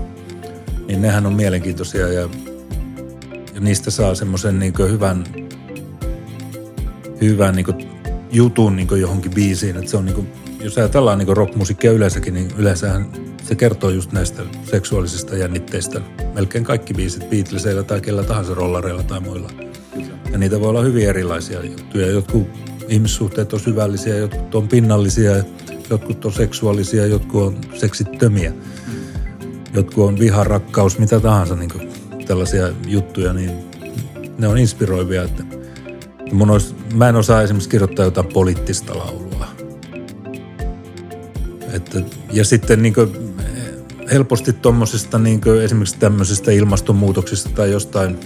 niin nehän on mielenkiintoisia ja, ja niistä saa semmoisen niin hyvän hyvän niin kuin, jutun niin kuin johonkin biisiin. Että se on, niin kuin, jos ajatellaan niin rockmusiikkia yleensäkin, niin yleensähän se kertoo just näistä seksuaalisista jännitteistä. Melkein kaikki biisit Beatleseilla tai kellä tahansa rollareilla tai muilla. Ja niitä voi olla hyvin erilaisia juttuja. Jotkut ihmissuhteet on syvällisiä, jotkut on pinnallisia, jotkut on seksuaalisia, jotkut on seksittömiä. Jotkut on viha, rakkaus, mitä tahansa, niin tällaisia juttuja, niin ne on inspiroivia. Että mun olisi, mä en osaa esimerkiksi kirjoittaa jotain poliittista laulua. Että, ja sitten niin kuin, helposti tuommoisesta niin esimerkiksi tämmöisestä ilmastonmuutoksista tai jostain,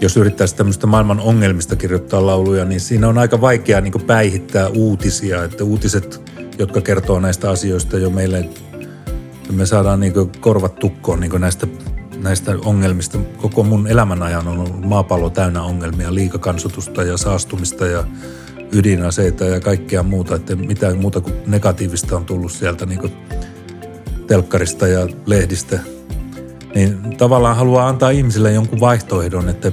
jos yrittäisi tämmöistä maailman ongelmista kirjoittaa lauluja, niin siinä on aika vaikea niin päihittää uutisia. Että uutiset, jotka kertoo näistä asioista jo meille, me saadaan niin korvat tukkoon niin näistä näistä ongelmista. Koko mun elämän ajan on ollut maapallo täynnä ongelmia, liikakansotusta ja saastumista ja ydinaseita ja kaikkea muuta. Että mitään muuta kuin negatiivista on tullut sieltä niin kuin telkkarista ja lehdistä. Niin tavallaan haluaa antaa ihmisille jonkun vaihtoehdon, että,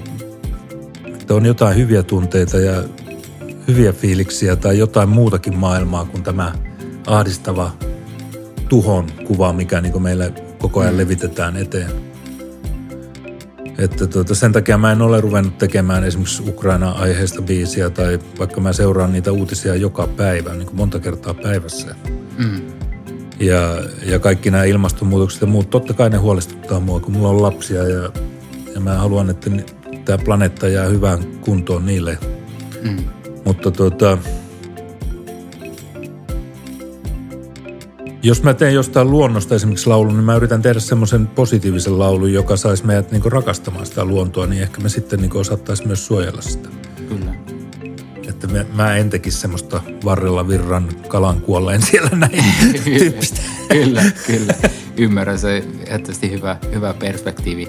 että on jotain hyviä tunteita ja hyviä fiiliksiä tai jotain muutakin maailmaa kuin tämä ahdistava tuhon kuva, mikä niin meille koko ajan levitetään eteen. Että tuota, sen takia mä en ole ruvennut tekemään esimerkiksi Ukraina-aiheesta biisiä tai vaikka mä seuraan niitä uutisia joka päivä, niin kuin monta kertaa päivässä. Mm. Ja, ja kaikki nämä ilmastonmuutokset ja muut, totta kai ne huolestuttaa mua, kun mulla on lapsia ja, ja mä haluan, että tämä planeetta jää hyvään kuntoon niille. Mm. Mutta tuota, Jos mä teen jostain luonnosta esimerkiksi laulun, niin mä yritän tehdä semmoisen positiivisen laulun, joka saisi meidät niin rakastamaan sitä luontoa, niin ehkä me sitten niin osattaisiin myös suojella sitä. Kyllä. Että me, mä en tekisi semmoista varrella virran kalan kuolleen siellä näin (laughs) tyyppistä. kyllä, kyllä. Ymmärrän se ehdottomasti hyvä, hyvä perspektiivi.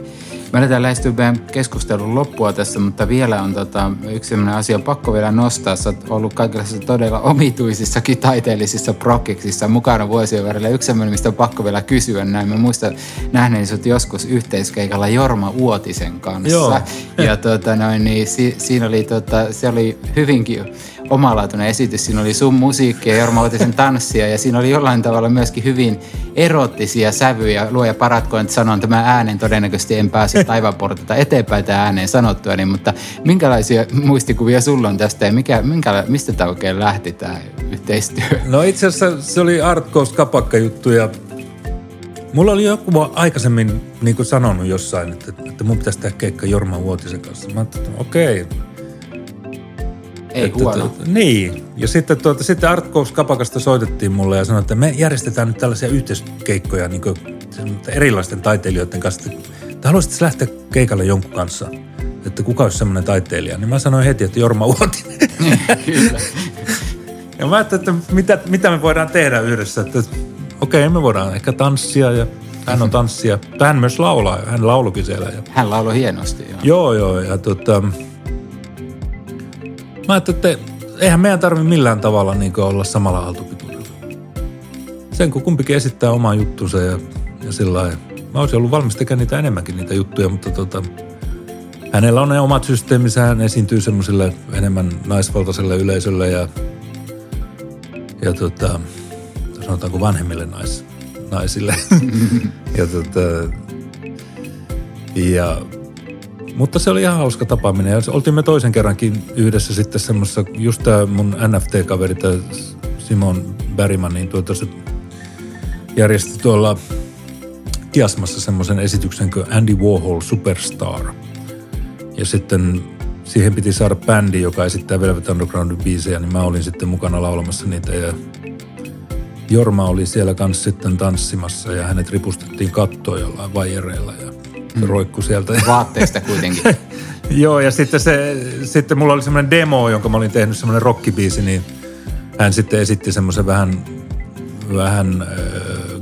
Me aletaan lähestyä meidän keskustelun loppua tässä, mutta vielä on tota, yksi sellainen asia pakko vielä nostaa. Sä oot ollut kaikenlaisissa todella omituisissakin taiteellisissa projekteissa mukana vuosien välillä. Yksi sellainen, mistä on pakko vielä kysyä näin. Mä muistan nähneeni sut joskus yhteiskeikalla Jorma Uotisen kanssa. Joo. Ja tota, noin, niin, si, siinä oli, tota, se oli hyvinkin omalaatuinen esitys. Siinä oli sun musiikkia ja Jorma Uotisen tanssia ja siinä oli jollain tavalla myöskin hyvin erottisia sävyjä. Luoja paratkoon, että sanon tämän äänen todennäköisesti en pääse (laughs) taivaanportata eteenpäin tämän ääneen sanottua, niin, mutta minkälaisia muistikuvia sulla on tästä ja mikä, minkä, mistä tämä oikein lähti tämä yhteistyö? No itse asiassa se oli Art Coast kapakka juttu ja Mulla oli joku aikaisemmin niin sanonut jossain, että, että mun pitäisi tehdä keikka Jorma Vuotisen kanssa. Mä ajattelin, että okei, ei että, huono. Tuota, niin. Ja sitten, tuota, sitten Art Coast Kapakasta soitettiin mulle ja sanoi, että me järjestetään nyt tällaisia yhteiskeikkoja niin kuin, erilaisten taiteilijoiden kanssa. Että haluaisit lähteä keikalle jonkun kanssa? Että kuka olisi semmoinen taiteilija? Niin mä sanoin heti, että Jorma Uotinen. (laughs) Niin, kyllä. ja mä ajattelin, että mitä, mitä me voidaan tehdä yhdessä. Että okei, okay, me voidaan ehkä tanssia ja hän on tanssia. Hän myös laulaa, hän laulukin siellä. Ja... Hän lauloi hienosti. Joo, joo. joo ja tota, Mä ajattelin, että eihän meidän tarvi millään tavalla niin olla samalla aaltopituudella. Sen kun kumpikin esittää omaa juttunsa ja, ja sillä lailla. Mä olisin ollut valmis tekemään niitä enemmänkin niitä juttuja, mutta tota, hänellä on ne omat systeeminsä. Hän esiintyy semmoiselle enemmän naisvaltaiselle yleisölle ja, ja tota, sanotaanko vanhemmille nais, naisille. (laughs) ja, tota, ja mutta se oli ihan hauska tapaaminen ja oltiin me toisen kerrankin yhdessä sitten semmoisessa, just tämä mun NFT-kaveri, tämä Simon Bergman, niin tuota se järjesti tuolla Kiasmassa semmoisen esityksen kuin Andy Warhol Superstar. Ja sitten siihen piti saada bändi, joka esittää Velvet Undergroundin biisejä, niin mä olin sitten mukana laulamassa niitä ja Jorma oli siellä kanssa sitten tanssimassa ja hänet ripustettiin kattoon jollain vaijereilla ja. Roikku sieltä. Vaatteista kuitenkin. (laughs) Joo, ja sitten, se, sitten mulla oli semmoinen demo, jonka mä olin tehnyt, semmoinen rockibiisi, niin hän sitten esitti semmoisen vähän, vähän äh,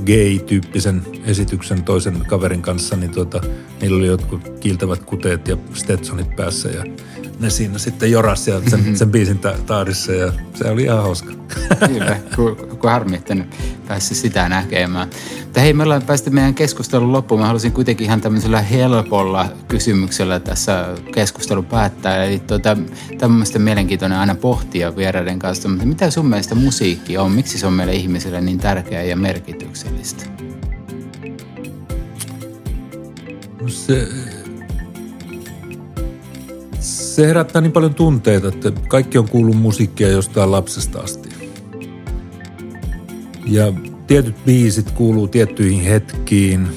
gay-tyyppisen esityksen toisen kaverin kanssa, niin tuota, niillä oli jotkut kiiltävät kuteet ja Stetsonit päässä ja ne siinä sitten joras ja sen, sen biisin ta- taarissa ja se oli ihan hauska. Kyllä, kun, kun harmi, että päässyt sitä näkemään. Mutta hei, me ollaan päästy meidän keskustelun loppuun. Mä haluaisin kuitenkin ihan tämmöisellä helpolla kysymyksellä tässä keskustelu päättää. Eli tuota, tämmöistä mielenkiintoinen aina pohtia vieraiden kanssa. Mutta mitä sun mielestä musiikki on? Miksi se on meille ihmisille niin tärkeää ja merkityksellistä? Se, se herättää niin paljon tunteita, että kaikki on kuullut musiikkia jostain lapsesta asti. Ja tietyt biisit kuuluu tiettyihin hetkiin.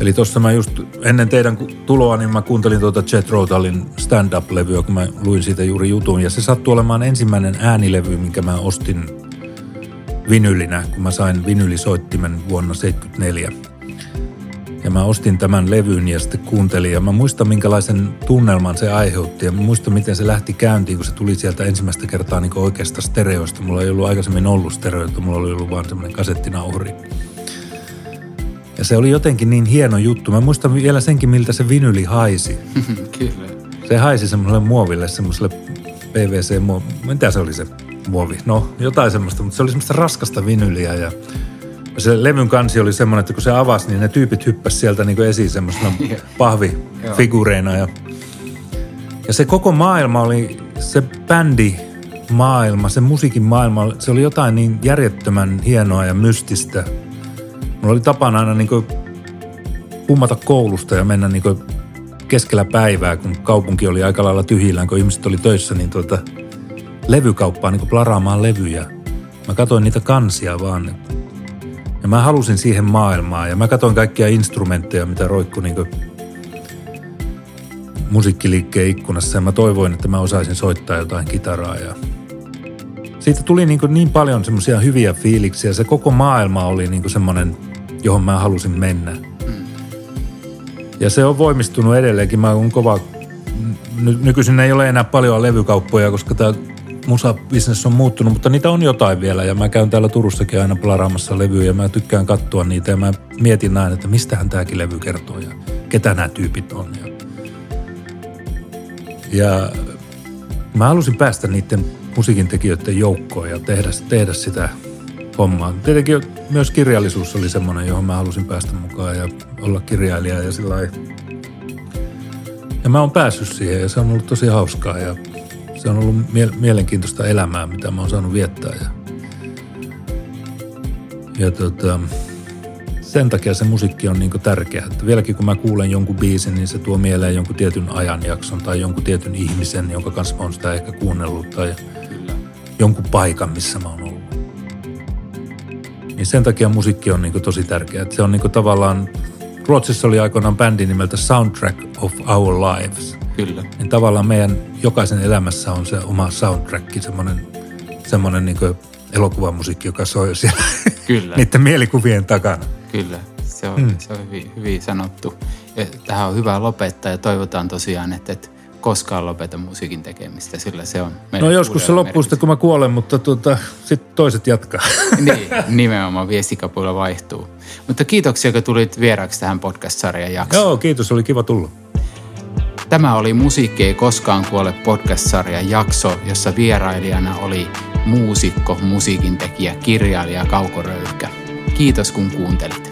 Eli tuossa mä just ennen teidän tuloa, niin mä kuuntelin tuota Jet Rotallin stand-up-levyä, kun mä luin siitä juuri jutun. Ja se sattui olemaan ensimmäinen äänilevy, minkä mä ostin vinylinä, kun mä sain vinylisoittimen vuonna 1974. Ja mä ostin tämän levyn ja sitten kuuntelin ja mä muistan minkälaisen tunnelman se aiheutti ja mä muistan miten se lähti käyntiin, kun se tuli sieltä ensimmäistä kertaa niin oikeasta stereoista. Mulla ei ollut aikaisemmin ollut stereoita, mulla oli ollut vaan semmoinen kasettinauhuri. Ja se oli jotenkin niin hieno juttu. Mä muistan vielä senkin, miltä se vinyli haisi. (laughs) Kyllä. Se haisi semmoiselle muoville, semmoiselle PVC-muoville. Mitä se oli se muovi? No, jotain semmoista, mutta se oli semmoista raskasta vinyliä ja se levyn kansi oli semmoinen, että kun se avasi, niin ne tyypit hyppäsi sieltä niin esiin semmoisena (laughs) pahvifigureina. Ja, ja se koko maailma oli, se bändi maailma, se musiikin maailma, se oli jotain niin järjettömän hienoa ja mystistä. Mulla oli tapana aina niin pummata koulusta ja mennä niin keskellä päivää, kun kaupunki oli aika lailla tyhjillään, kun ihmiset oli töissä, niin tuota, levykauppaan niin plaraamaan levyjä. Mä katsoin niitä kansia vaan, ja mä halusin siihen maailmaan ja mä katsoin kaikkia instrumentteja, mitä roikku niin musiikkiliikkeen ikkunassa ja mä toivoin, että mä osaisin soittaa jotain kitaraa ja siitä tuli niin, niin paljon semmoisia hyviä fiiliksiä. Se koko maailma oli niin semmoinen, johon mä halusin mennä. Ja se on voimistunut edelleenkin. Mä oon kova... Nykyisin ei ole enää paljon levykauppoja, koska tämä musabisnes on muuttunut, mutta niitä on jotain vielä ja mä käyn täällä Turussakin aina plaraamassa levyjä ja mä tykkään katsoa niitä ja mä mietin näin, että mistähän tämäkin levy kertoo ja ketä nämä tyypit on. Ja, ja mä halusin päästä niiden musiikin tekijöiden joukkoon ja tehdä, tehdä sitä hommaa. Tietenkin myös kirjallisuus oli semmoinen, johon mä halusin päästä mukaan ja olla kirjailija ja sillä Ja mä oon päässyt siihen ja se on ollut tosi hauskaa ja se on ollut mie- mielenkiintoista elämää, mitä mä oon saanut viettää. Ja, ja tota, sen takia se musiikki on niin tärkeä. Että vieläkin kun mä kuulen jonkun biisin, niin se tuo mieleen jonkun tietyn ajanjakson tai jonkun tietyn ihmisen, jonka kanssa mä oon sitä ehkä kuunnellut tai Kyllä. jonkun paikan, missä mä oon ollut. Niin sen takia musiikki on niin tosi tärkeä. Että se on niin tavallaan, Ruotsissa oli aikoinaan bändi nimeltä Soundtrack of Our Lives – Kyllä. Niin tavallaan meidän jokaisen elämässä on se oma soundtrack, semmoinen, semmoinen niin elokuvamusiikki, joka soi siellä (laughs) Kyllä. niiden mielikuvien takana. Kyllä, se on, hmm. se on hyvin, hyvin sanottu. Ja tähän on hyvä lopettaa ja toivotaan tosiaan, että, että koskaan lopeta musiikin tekemistä, sillä se on No joskus se loppuu sitten, kun mä kuolen, mutta tuota, sitten toiset jatkaa. (laughs) niin, nimenomaan viestikapuilla vaihtuu. Mutta kiitoksia, kun tulit vieraksi tähän podcast-sarjan jaksoon. Joo, kiitos, oli kiva tulla. Tämä oli Musiikki ei koskaan kuole podcast-sarjan jakso, jossa vierailijana oli muusikko, musiikintekijä, kirjailija Kauko Röyhkä. Kiitos kun kuuntelit.